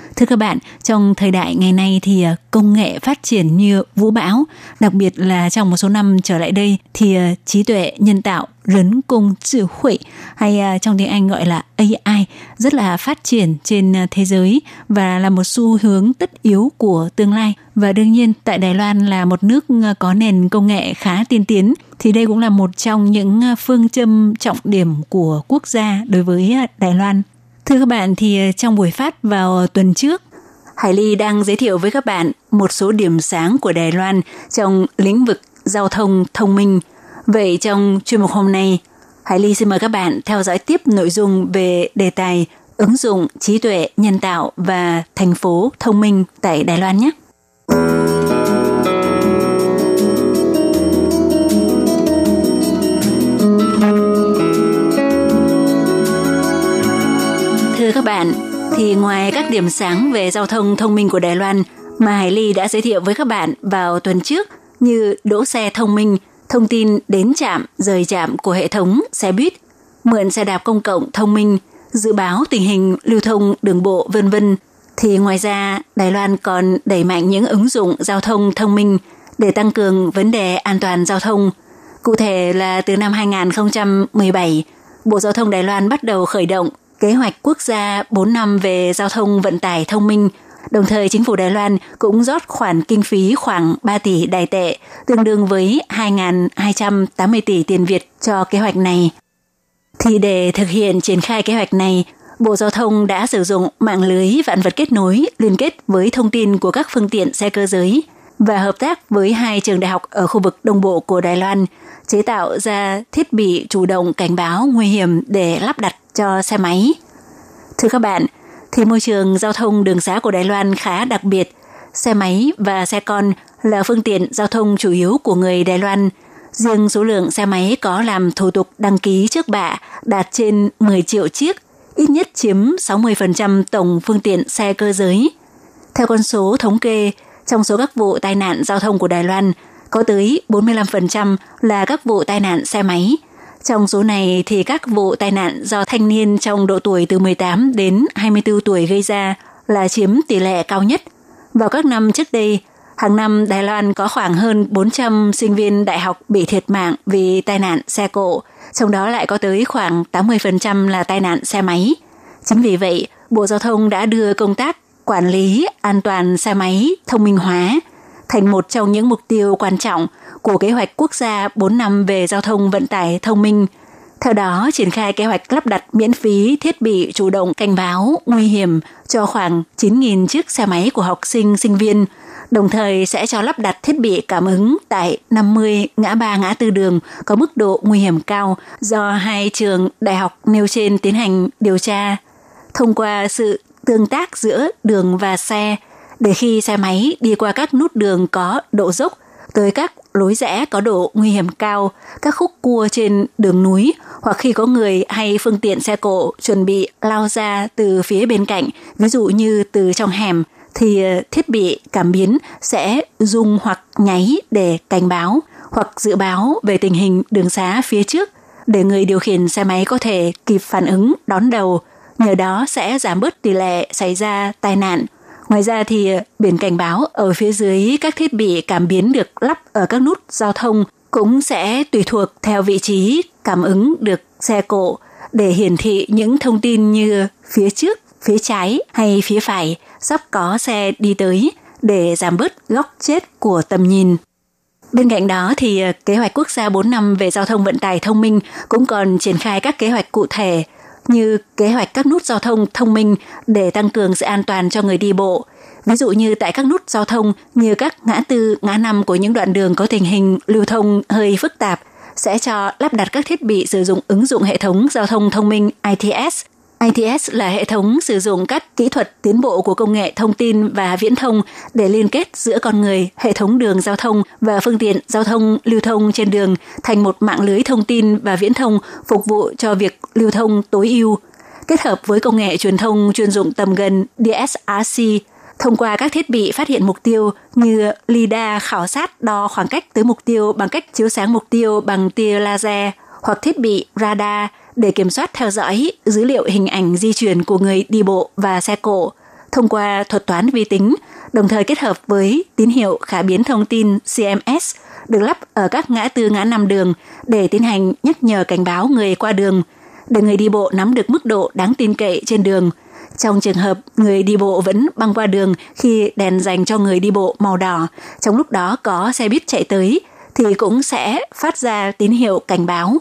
Thưa các bạn, trong thời đại ngày nay thì à, công nghệ phát triển như vũ bão, đặc biệt là trong một số năm trở lại đây thì à, trí tuệ nhân tạo rấn hủy hay à, trong tiếng Anh gọi là AI rất là phát triển trên thế giới và là một xu hướng tất yếu của tương lai. Và đương nhiên tại Đài Loan là một nước có nền công nghệ khá tiên tiến thì đây cũng là một trong những phương châm trọng điểm của quốc gia đối với Đài Loan. Thưa các bạn thì ờ, trong buổi phát vào tuần trước, Hải Ly đang giới thiệu với các bạn một số điểm sáng của Đài Loan trong lĩnh vực giao thông thông minh. Vậy trong chuyên mục hôm nay, Hải Ly xin mời các bạn theo dõi tiếp nội dung về đề tài ứng dụng trí tuệ nhân tạo và thành phố thông minh tại Đài Loan nhé. Các bạn, thì ngoài các điểm sáng về giao thông thông minh của Đài Loan mà Hải Ly đã giới thiệu với các bạn vào tuần trước như đỗ xe thông minh, thông tin đến trạm, rời trạm của hệ thống xe buýt, mượn xe đạp công cộng thông minh, dự báo tình hình lưu thông đường bộ vân vân thì ngoài ra Đài Loan còn đẩy mạnh những ứng dụng giao thông thông minh để tăng cường vấn đề an toàn giao thông. Cụ thể là từ năm 2017, Bộ Giao thông Đài Loan bắt đầu khởi động kế hoạch quốc gia 4 năm về giao thông vận tải thông minh. Đồng thời chính phủ Đài Loan cũng rót khoản kinh phí khoảng 3 tỷ đài tệ, tương đương với 2.280 tỷ tiền Việt cho kế hoạch này. Thì để thực hiện triển khai kế hoạch này, Bộ Giao thông đã sử dụng mạng lưới vạn vật kết nối liên kết với thông tin của các phương tiện xe cơ giới và hợp tác với hai trường đại học ở khu vực đông bộ của Đài Loan chế tạo ra thiết bị chủ động cảnh báo nguy hiểm để lắp đặt cho xe máy. Thưa các bạn, thì môi trường giao thông đường xá của Đài Loan khá đặc biệt. Xe máy và xe con là phương tiện giao thông chủ yếu của người Đài Loan. Riêng số lượng xe máy có làm thủ tục đăng ký trước bạ đạt trên 10 triệu chiếc, ít nhất chiếm 60% tổng phương tiện xe cơ giới. Theo con số thống kê, trong số các vụ tai nạn giao thông của Đài Loan, có tới 45% là các vụ tai nạn xe máy. Trong số này thì các vụ tai nạn do thanh niên trong độ tuổi từ 18 đến 24 tuổi gây ra là chiếm tỷ lệ cao nhất. Vào các năm trước đây, hàng năm Đài Loan có khoảng hơn 400 sinh viên đại học bị thiệt mạng vì tai nạn xe cộ, trong đó lại có tới khoảng 80% là tai nạn xe máy. Chính vì vậy, Bộ Giao thông đã đưa công tác quản lý an toàn xe máy thông minh hóa thành một trong những mục tiêu quan trọng của kế hoạch quốc gia 4 năm về giao thông vận tải thông minh. Theo đó, triển khai kế hoạch lắp đặt miễn phí thiết bị chủ động cảnh báo nguy hiểm cho khoảng 9.000 chiếc xe máy của học sinh, sinh viên, đồng thời sẽ cho lắp đặt thiết bị cảm ứng tại 50 ngã ba ngã tư đường có mức độ nguy hiểm cao do hai trường đại học nêu trên tiến hành điều tra. Thông qua sự tương tác giữa đường và xe, để khi xe máy đi qua các nút đường có độ dốc tới các lối rẽ có độ nguy hiểm cao, các khúc cua trên đường núi hoặc khi có người hay phương tiện xe cộ chuẩn bị lao ra từ phía bên cạnh, ví dụ như từ trong hẻm, thì ờ, thiết bị cảm biến sẽ rung hoặc nháy để cảnh báo hoặc dự báo về tình hình đường xá phía trước để người điều khiển xe máy có thể kịp phản ứng đón đầu, nhờ đó sẽ giảm bớt tỷ lệ xảy ra tai nạn. Ngoài ra thì ờ, biển cảnh báo ở phía dưới các thiết bị cảm biến được lắp ở các nút giao thông cũng sẽ tùy thuộc theo vị trí cảm ứng được xe cộ để hiển thị những thông tin như phía trước, phía trái hay phía phải sắp có xe đi tới để giảm bớt góc chết của tầm nhìn. Bên cạnh đó thì ờ, kế hoạch quốc gia 4 năm về giao thông vận tải thông minh cũng còn triển khai các kế hoạch cụ thể như kế hoạch các nút giao thông thông minh để tăng cường sự an toàn cho người đi bộ. Ví dụ như tại các nút giao thông như các ngã tư, ngã năm của những đoạn đường có tình hình lưu thông hơi phức tạp sẽ cho lắp đặt các thiết bị sử dụng ứng dụng hệ thống giao thông thông minh ITS. ITS là hệ thống sử dụng các kỹ thuật tiến bộ của công nghệ thông tin và viễn thông để liên kết giữa con người, hệ thống đường giao thông và phương tiện giao thông lưu thông trên đường thành một mạng lưới thông tin và viễn thông phục vụ cho việc lưu thông tối ưu. Kết hợp với công nghệ truyền thông chuyên dụng tầm gần DSRC, thông qua các thiết bị phát hiện mục tiêu như LIDAR khảo sát đo khoảng cách tới mục tiêu bằng cách chiếu sáng mục tiêu bằng tia laser hoặc thiết bị radar để kiểm soát theo dõi dữ liệu hình ảnh di chuyển của người đi bộ và xe cộ thông qua thuật toán vi tính, đồng thời kết hợp với tín hiệu khả biến thông tin CMS được lắp ở các ngã tư ngã năm đường để tiến hành nhắc nhở cảnh báo người qua đường, để người đi bộ nắm được mức độ đáng tin cậy trên đường. Trong trường hợp người đi bộ vẫn băng qua đường khi đèn dành cho người đi bộ màu đỏ, trong lúc đó có xe buýt chạy tới, thì cũng sẽ phát ra tín hiệu cảnh báo.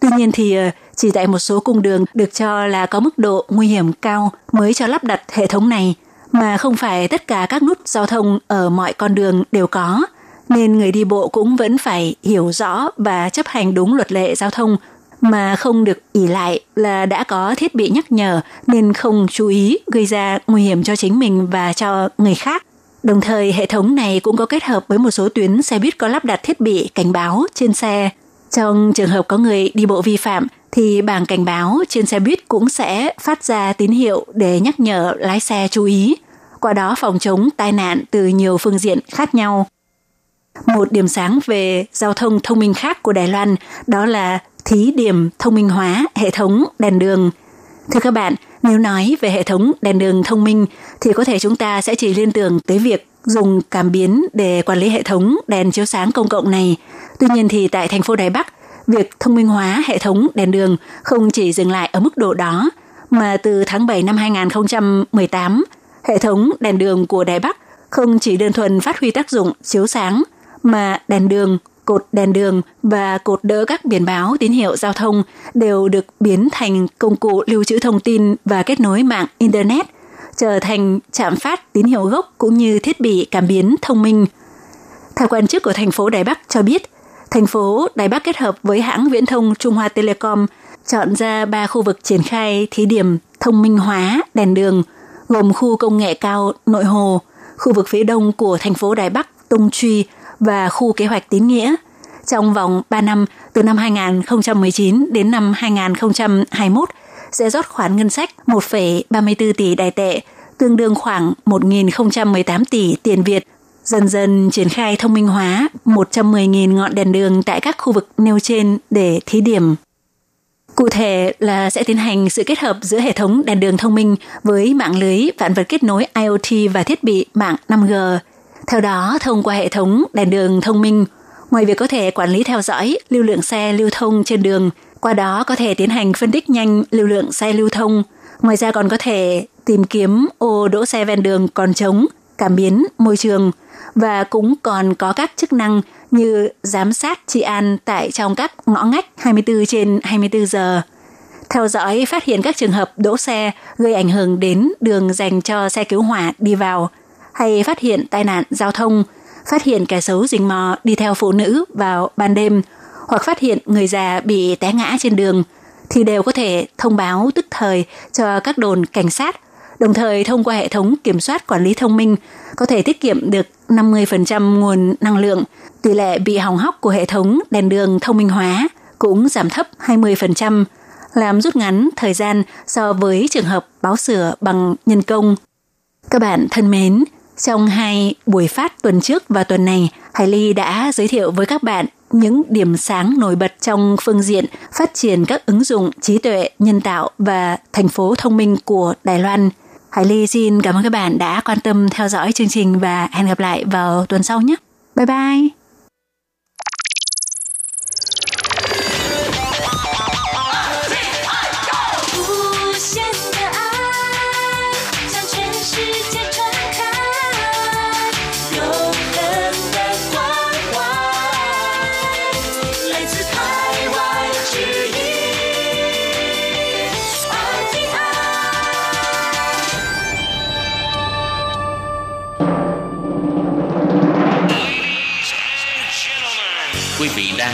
Tuy nhiên thì ờ, chỉ tại một số cung đường được cho là có mức độ nguy hiểm cao mới cho lắp đặt hệ thống này, mà không phải tất cả các nút giao thông ở mọi con đường đều có, nên người đi bộ cũng vẫn phải hiểu rõ và chấp hành đúng luật lệ giao thông mà không được ỉ lại là đã có thiết bị nhắc nhở nên không chú ý gây ra nguy hiểm cho chính mình và cho người khác. Đồng thời, hệ thống này cũng có kết hợp với một số tuyến xe buýt có lắp đặt thiết bị cảnh báo trên xe. Trong trường hợp có người đi bộ vi phạm thì bảng cảnh báo trên xe buýt cũng sẽ phát ra tín hiệu để nhắc nhở lái xe chú ý, qua đó phòng chống tai nạn từ nhiều phương diện khác nhau. Một điểm sáng về giao thông thông minh khác của Đài Loan đó là thí điểm thông minh hóa hệ thống đèn đường. Thưa các bạn, nếu nói về hệ thống đèn đường thông minh thì có thể chúng ta sẽ chỉ liên tưởng tới việc dùng cảm biến để quản lý hệ thống đèn chiếu sáng công cộng này. Tuy nhiên thì tại thành phố Đài Bắc, việc thông minh hóa hệ thống đèn đường không chỉ dừng lại ở mức độ đó, mà từ tháng 7 năm 2018, hệ thống đèn đường của Đài Bắc không chỉ đơn thuần phát huy tác dụng chiếu sáng, mà đèn đường, cột đèn đường và cột đỡ các biển báo tín hiệu giao thông đều được biến thành công cụ lưu trữ thông tin và kết nối mạng Internet, trở thành trạm phát tín hiệu gốc cũng như thiết bị cảm biến thông minh. Theo quan chức của thành phố Đài Bắc cho biết, thành phố Đài Bắc kết hợp với hãng viễn thông Trung Hoa Telecom chọn ra ba khu vực triển khai thí điểm thông minh hóa đèn đường, gồm khu công nghệ cao Nội Hồ, khu vực phía đông của thành phố Đài Bắc Tông Truy và khu kế hoạch tín nghĩa. Trong vòng 3 năm, từ năm 2019 đến năm 2021, sẽ rót khoản ngân sách 1,34 tỷ đài tệ, tương đương khoảng 1.018 tỷ tiền Việt dần dần triển khai thông minh hóa 110.000 ngọn đèn đường tại các khu vực nêu trên để thí điểm. Cụ thể là sẽ tiến hành sự kết hợp giữa hệ thống đèn đường thông minh với mạng lưới vạn vật kết nối IoT và thiết bị mạng 5G. Theo đó, thông qua hệ thống đèn đường thông minh, ngoài việc có thể quản lý theo dõi lưu lượng xe lưu thông trên đường, qua đó có thể tiến hành phân tích nhanh lưu lượng xe lưu thông. Ngoài ra còn có thể tìm kiếm ô đỗ xe ven đường còn trống, cảm biến môi trường – và cũng còn có các chức năng như giám sát trị an tại trong các ngõ ngách 24 trên 24 giờ, theo dõi phát hiện các trường hợp đỗ xe gây ảnh hưởng đến đường dành cho xe cứu hỏa đi vào, hay phát hiện tai nạn giao thông, phát hiện kẻ xấu rình mò đi theo phụ nữ vào ban đêm, hoặc phát hiện người già bị té ngã trên đường, thì đều có thể thông báo tức thời cho các đồn cảnh sát Đồng thời thông qua hệ thống kiểm soát quản lý thông minh có thể tiết kiệm được 50% nguồn năng lượng, tỷ lệ bị hỏng hóc của hệ thống đèn đường thông minh hóa cũng giảm thấp 20%, làm rút ngắn thời gian so với trường hợp báo sửa bằng nhân công. Các bạn thân mến, trong hai buổi phát tuần trước và tuần này, Hải Ly đã giới thiệu với các bạn những điểm sáng nổi bật trong phương diện phát triển các ứng dụng trí tuệ, nhân tạo và thành phố thông minh của Đài Loan. Hải Ly xin cảm ơn các bạn đã quan tâm theo dõi chương trình và hẹn gặp lại vào tuần sau nhé. Bye bye!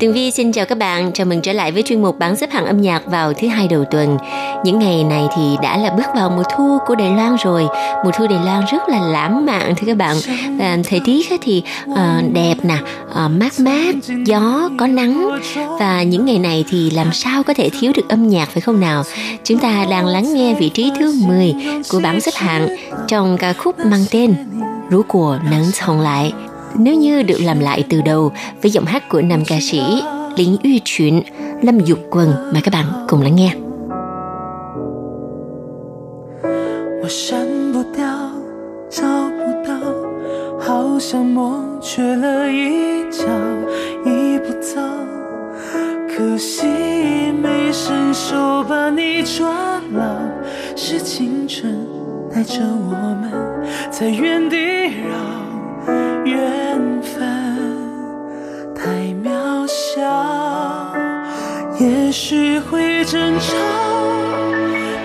Tường Vi xin chào các bạn, chào mừng trở lại với chuyên mục bảng xếp hạng âm nhạc vào thứ hai đầu tuần. Những ngày này thì đã là bước vào mùa thu của Đài Loan rồi. Mùa thu Đài Loan rất là lãng mạn thưa các bạn. À, thời tiết thì à, đẹp nè, à, mát mát, gió, có nắng và những ngày này thì làm sao có thể thiếu được âm nhạc phải không nào? Chúng ta đang lắng nghe vị trí thứ 10 của bảng xếp hạng trong ca khúc mang tên Rú của nắng thông lại nếu như được làm lại từ đầu với giọng hát của nam ca sĩ Lính Uy Chuyện, Lâm Dục Quân mời các bạn cùng lắng nghe. 我删不掉，找不到，好像忘却了一角，一步走，可惜没伸手把你抓牢。是青春带着我们在原地绕， 缘分太渺小，也许会争吵。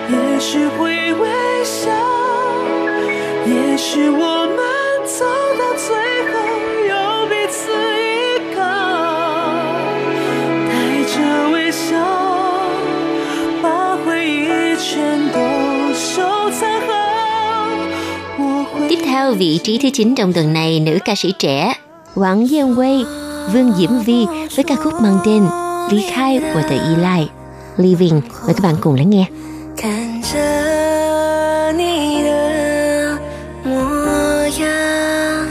也许会微笑，也许我们走 Tiếp theo vị trí thứ 9 trong tuần này nữ ca sĩ trẻ Wang Yên Wei, Vương Diễm Vi với ca khúc mang tên Lý khai của tờ Y Lai Living mời các bạn cùng lắng nghe. 看着你的模样，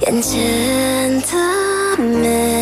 眼前的美，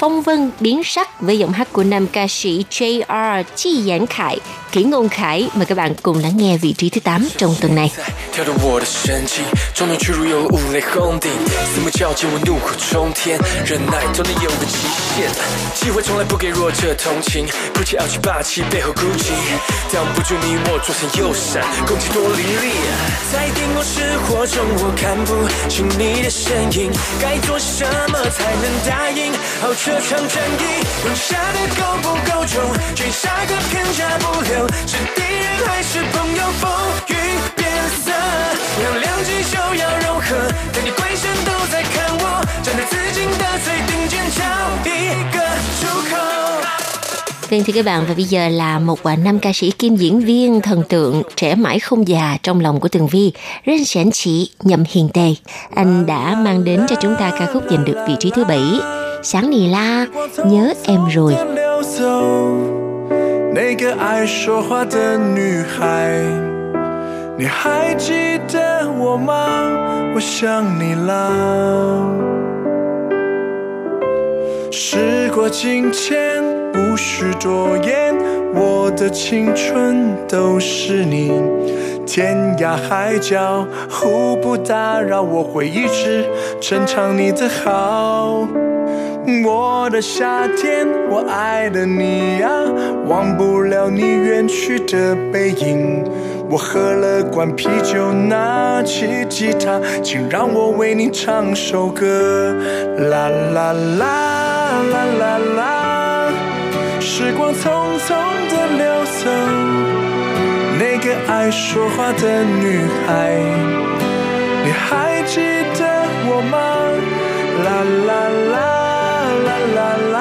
Phong vân, biến sắc với giọng hát của nam ca sĩ JR Chi Giản Khải, Kỷ Ngôn Khải. Mời các bạn cùng lắng nghe vị trí thứ 8 trong tuần này. 跳动我的神经，撞动屈辱有五雷轰顶，四目交接我怒火冲天，忍耐总得有个极限，机会从来不给弱者同情，鼓起傲气霸气背后孤寂，挡不住你我左闪右闪，攻击多凌厉，在电光石火中我看不清你的身影，该做什么才能答应？好这场战役，用下的够不够重？追杀个片甲不留，是敌人还是朋友？风云 Vâng thưa các bạn và bây giờ là một và năm ca sĩ kim diễn viên thần tượng trẻ mãi không già trong lòng của Tường Vi, Ren Sẻn Chỉ, Nhậm Hiền Tề. Anh đã mang đến cho chúng ta ca khúc giành được vị trí thứ bảy. Sáng nì la, nhớ em rồi. 流走，那个爱说话的女孩，你还记得我吗？我想你了。时过境迁， 不许多言，我的青春都是你。天涯海角互不打扰，我会一直珍藏你的好。我的夏天，我爱的你呀、忘不了你远去的背影。我喝了罐啤酒，拿起吉他，请让我为你唱首歌。啦啦啦啦啦啦，时光匆匆的流走，那个爱说话的女孩，你还记得我吗？啦啦啦啦啦啦，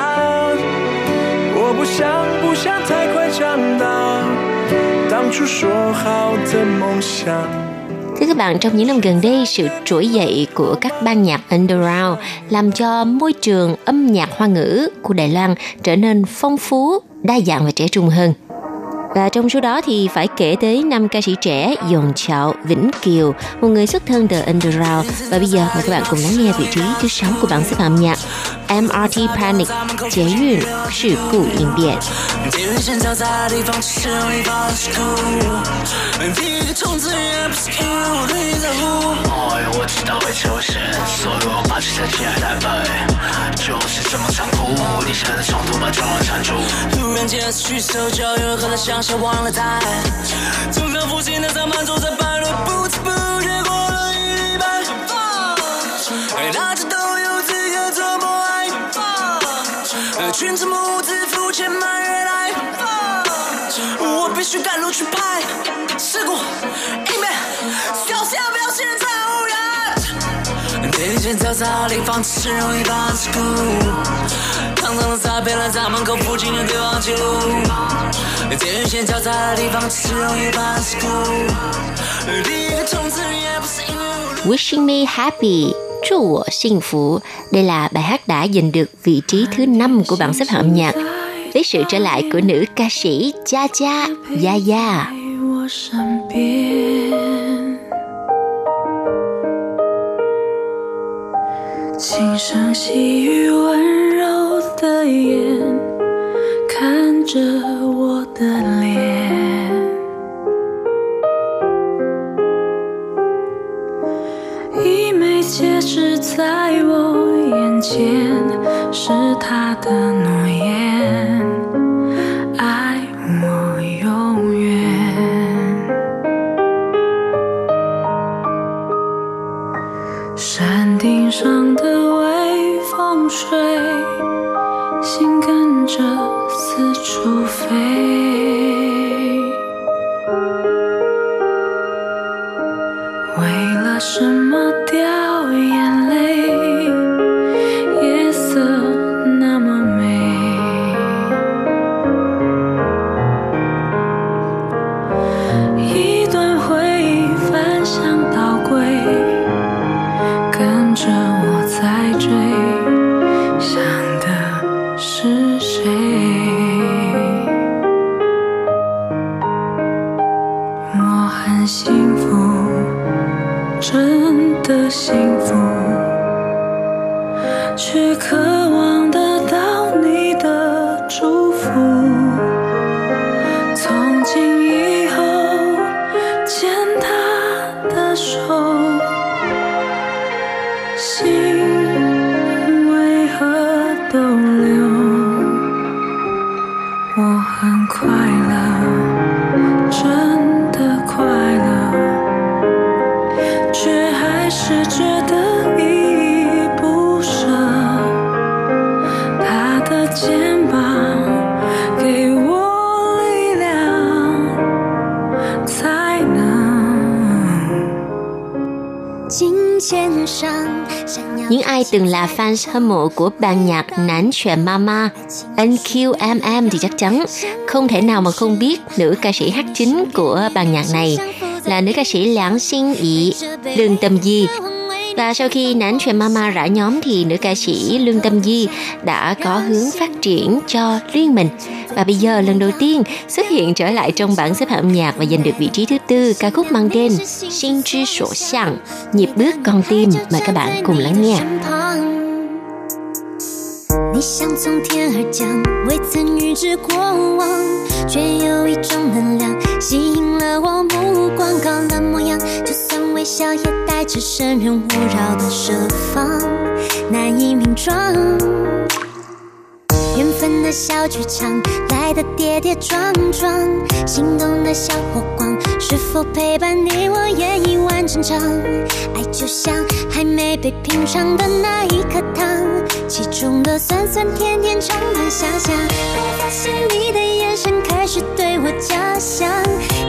我不想不想太快长大，当初说好的梦想。Thưa các bạn, trong những năm gần đây, sự trỗi dậy của các ban nhạc underground làm cho môi trường âm nhạc hoa ngữ của Đài Loan trở nên phong phú, đa dạng và trẻ trung hơn. Và trong số đó thì phải kể tới năm ca sĩ trẻ Dồn Chạo, Vĩnh Kiều, một người xuất thân từ underground. Và bây giờ mời các bạn cùng lắng nghe vị trí thứ 6 của bảng xếp hạng âm nhạc MRT Panic, Chế Yun, Sự Cụ Yên Biện. 地狱线交杂的地方，只容易发是哭。第一个冲刺也不是因为我对你在乎。爱我知道会出现，所以我把这台机还单飞，就是这么残酷。你现在冲突把中文缠住。突然间失去手脚，又和他相 识忘了他。总常附近的上班走在半路，不。知不。觉过了一礼拜。大家都有资格这么爱。群之母子肤浅满月来，我必须赶路去拍。事故缘。地间嘈杂的地方，只容易把事故。肮脏的擦遍了家门口附近的对话记录。地线交杂的地方，只容易把事故。第一个冲刺也不是因为我。 Wishing Me Happy,祝我幸福. Đây là bài hát đã giành được vị trí thứ 5 của bảng xếp hạng âm nhạc với sự trở lại của nữ ca sĩ Cha Cha Yaya. 我身边， 轻声细语温柔的眼，看着我的脸，一枚戒指在我眼前，是他的诺为了什么掉眼泪？Fans hâm mộ của ban nhạc Nán Chuyện Mama NQMM thì chắc chắn không thể nào mà không biết nữ ca sĩ hát chính của ban nhạc này là nữ ca sĩ Lãng Xin Ý, Lương Tâm Di. Và sau khi Nán Chuyện Mama rã nhóm thì nữ ca sĩ Lương Tâm Di đã có hướng phát triển cho riêng mình. Và bây giờ lần đầu tiên xuất hiện trở lại trong bảng xếp hạng âm nhạc và giành được vị trí thứ tư ca khúc mang tên Xin Chi Sổ Sàng, nhịp bước con tim. Mời các bạn cùng lắng nghe. 你像从天而降，未曾预知过往，却有一种能量吸引了我目光。高冷模样，就算微笑也带着生人勿扰的设防，难以名状。缘分的小剧场来的跌跌撞撞，心动的小火光，是否陪伴你我演绎完整场？爱就像还没被品尝的那一颗糖，其中的酸酸甜甜充满想象。当我发现你的眼神开始对我假想，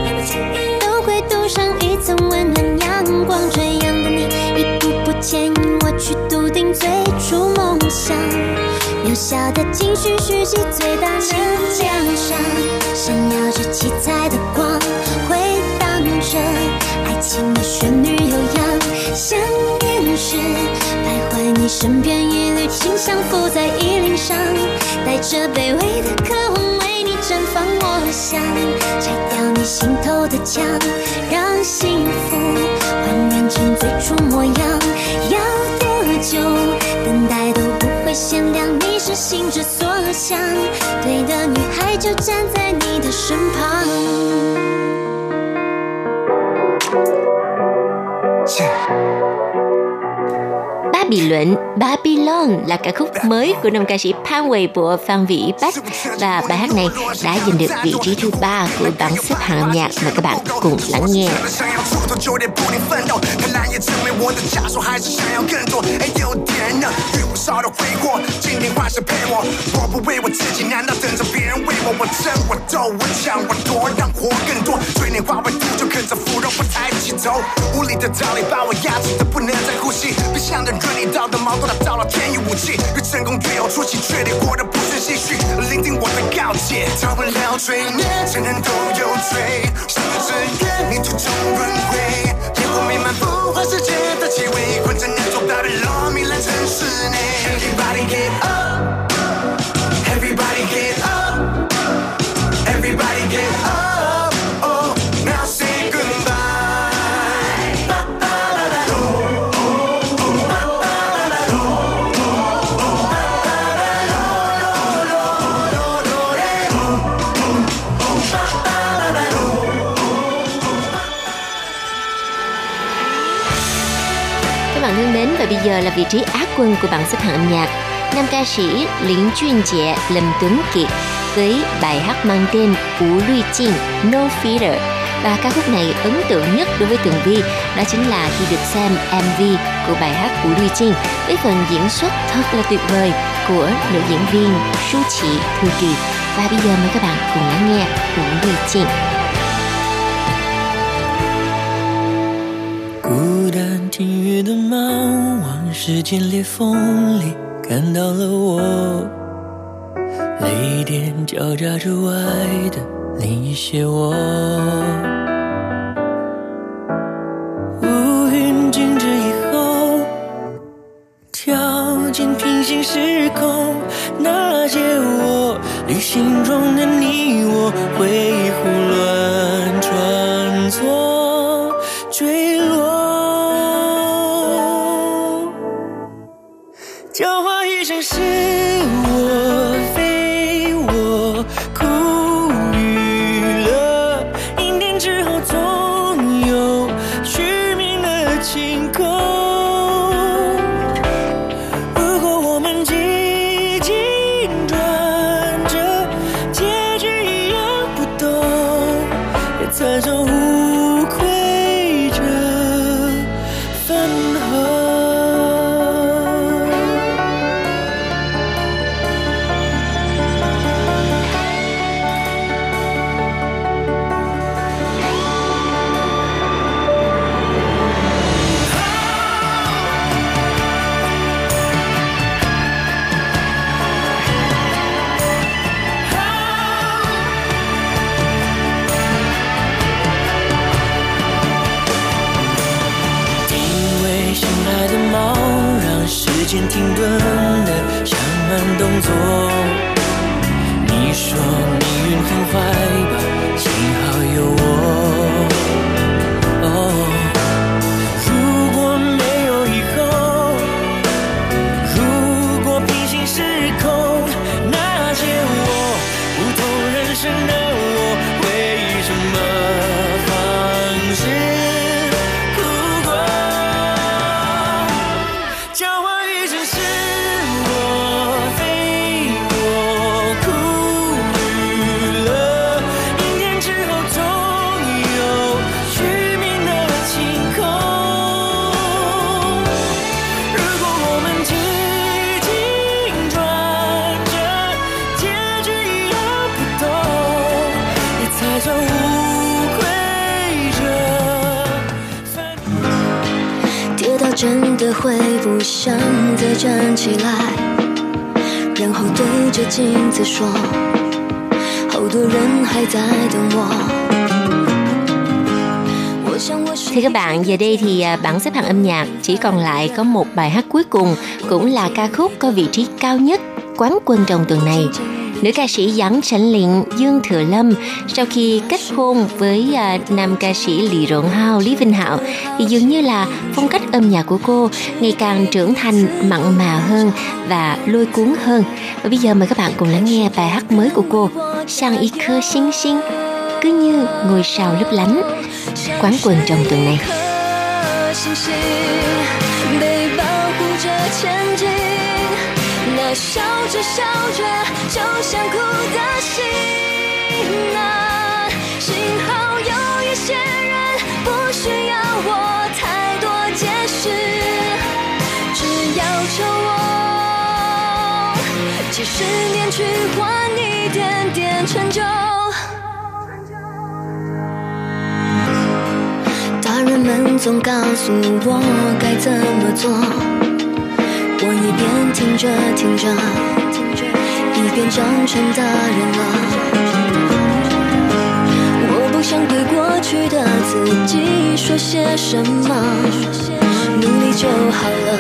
每个轻易都会镀上一层温暖阳光。这样的你，一步步牵引我去笃定最初梦想。渺小的情绪蓄积最大能量上，闪耀着七彩的光，回荡着爱情的旋律悠扬。像身边，一缕清香浮在衣领上，带着卑微的渴望为你绽放。我想拆掉你心头的墙，让幸福还原成最初模样。要多久等待都不会限量，你是心之所向，对的女孩就站在你的身旁。bị luận Babylon là ca khúc mới của nam ca sĩ Phan Huệ của Phan Vĩ Bách và bài hát này đã giành được vị trí thứ ba của bảng xếp hạng âm nhạc mà các bạn cùng lắng nghe. 想要出头就得不停奋斗，贪婪也成为我的枷锁，还是想要更多。哎，有点热，遇不少的挥霍，今天换谁陪我？我不为我自己，难道等着别人为我？我争，我斗，我抢，我夺，让活更多。嘴脸化为土，就啃着腐肉，不抬起 头。无力的道理把我压制的不能再呼吸，别想着润你道德矛盾，打造了天衣无气。越成功越有出息，却得活得不是唏嘘。聆听我的告诫，逃不了罪孽，人人都有罪。心有志愿，你途中轮回，烟火弥漫腐化世界的气味，混成人走大的路，糜烂城市内。Everybody get up, giờ là vị trí á quân của bảng xếp hạng âm nhạc. Nam ca sĩ Lý Chuyên trẻ Lâm Tuấn Kiệt với bài hát mang tên Ú Luy Chinh, No Feeder và ca khúc này ấn tượng nhất đối với Tường Vi, đó chính là khi được xem MV của bài hát Ú Luy Chinh với phần diễn xuất thật là tuyệt vời của nữ diễn viên Su Chị Thư Kỳ. Và bây giờ mời các bạn cùng lắng nghe Ú Luy Chinh. 时间裂缝里看到了我，雷电交加之外的另一些我。我。真的会不想再站起来，然后对着镜子说，好多人还在等我。我想我是 Thưa các bạn, giờ đây thì à, bảng xếp hạng âm nhạc chỉ còn lại có một bài hát cuối cùng, cũng là ca khúc có vị trí cao nhất, quán quân trong tuần này. nữ ca sĩ Giáng Tránh Lịnh Dương Thừa Lâm sau khi kết hôn với à, nam ca sĩ Lý Rộn Hao Lý Vinh Hạo thì dường như là phong cách âm nhạc của cô ngày càng trưởng thành mặn mà hơn và lôi cuốn hơn. Và bây giờ mời các bạn cùng lắng nghe bài hát mới của cô, Sang Y Khơ Xinh Xinh, cứ như ngôi sao lấp lánh, quán quần trong tuần này. 星星。笑着笑着就想哭的心啊！幸好有一些人不需要我太多解释，只要求我几十年去换一点点成就。大人们总告诉我该怎么做，一边听着听着，一边长成大人了。我不想对过去的自己说些什么，努力就好了，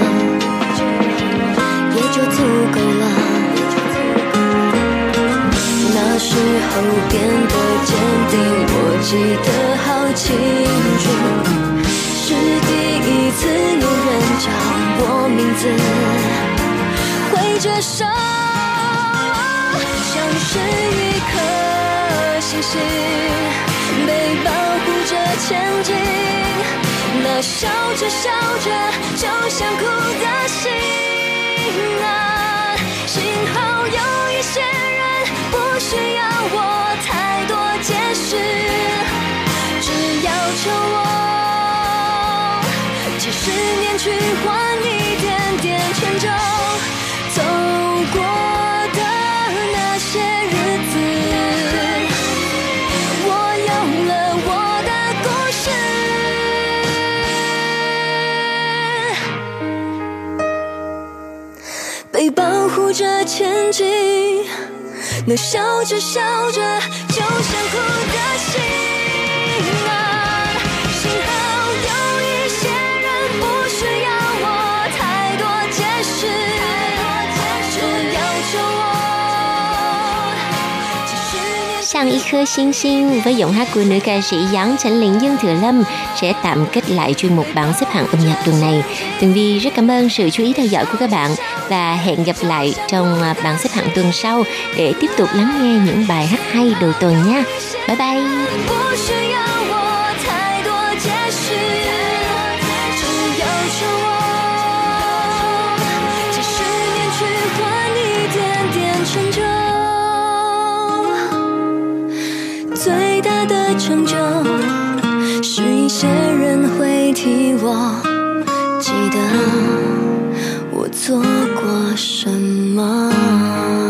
也就足够了。那时候变得坚定，我记得好清楚。是第一次有人叫我名字，挥着手，像是一颗星星，被保护着前进。那笑着笑着就想哭的心啊，幸好有一些人不需要去换一点点成就，走过的那些日子，我有了我的故事。被保护着前进，那笑着笑着就想哭的心年。Y khơ xinh xinh với giọng hát của nữ ca sĩ Giáng chánh Lĩnh Dương Thừa Lâm sẽ tạm kết lại chuyên mục bảng xếp hạng âm nhạc tuần này. Tường Vi rất cảm ơn sự chú ý theo dõi của các bạn và hẹn gặp lại trong bảng xếp hạng tuần sau để tiếp tục lắng nghe những bài hát hay đầu tuần nha. Bye bye! 替我记得我做过什么。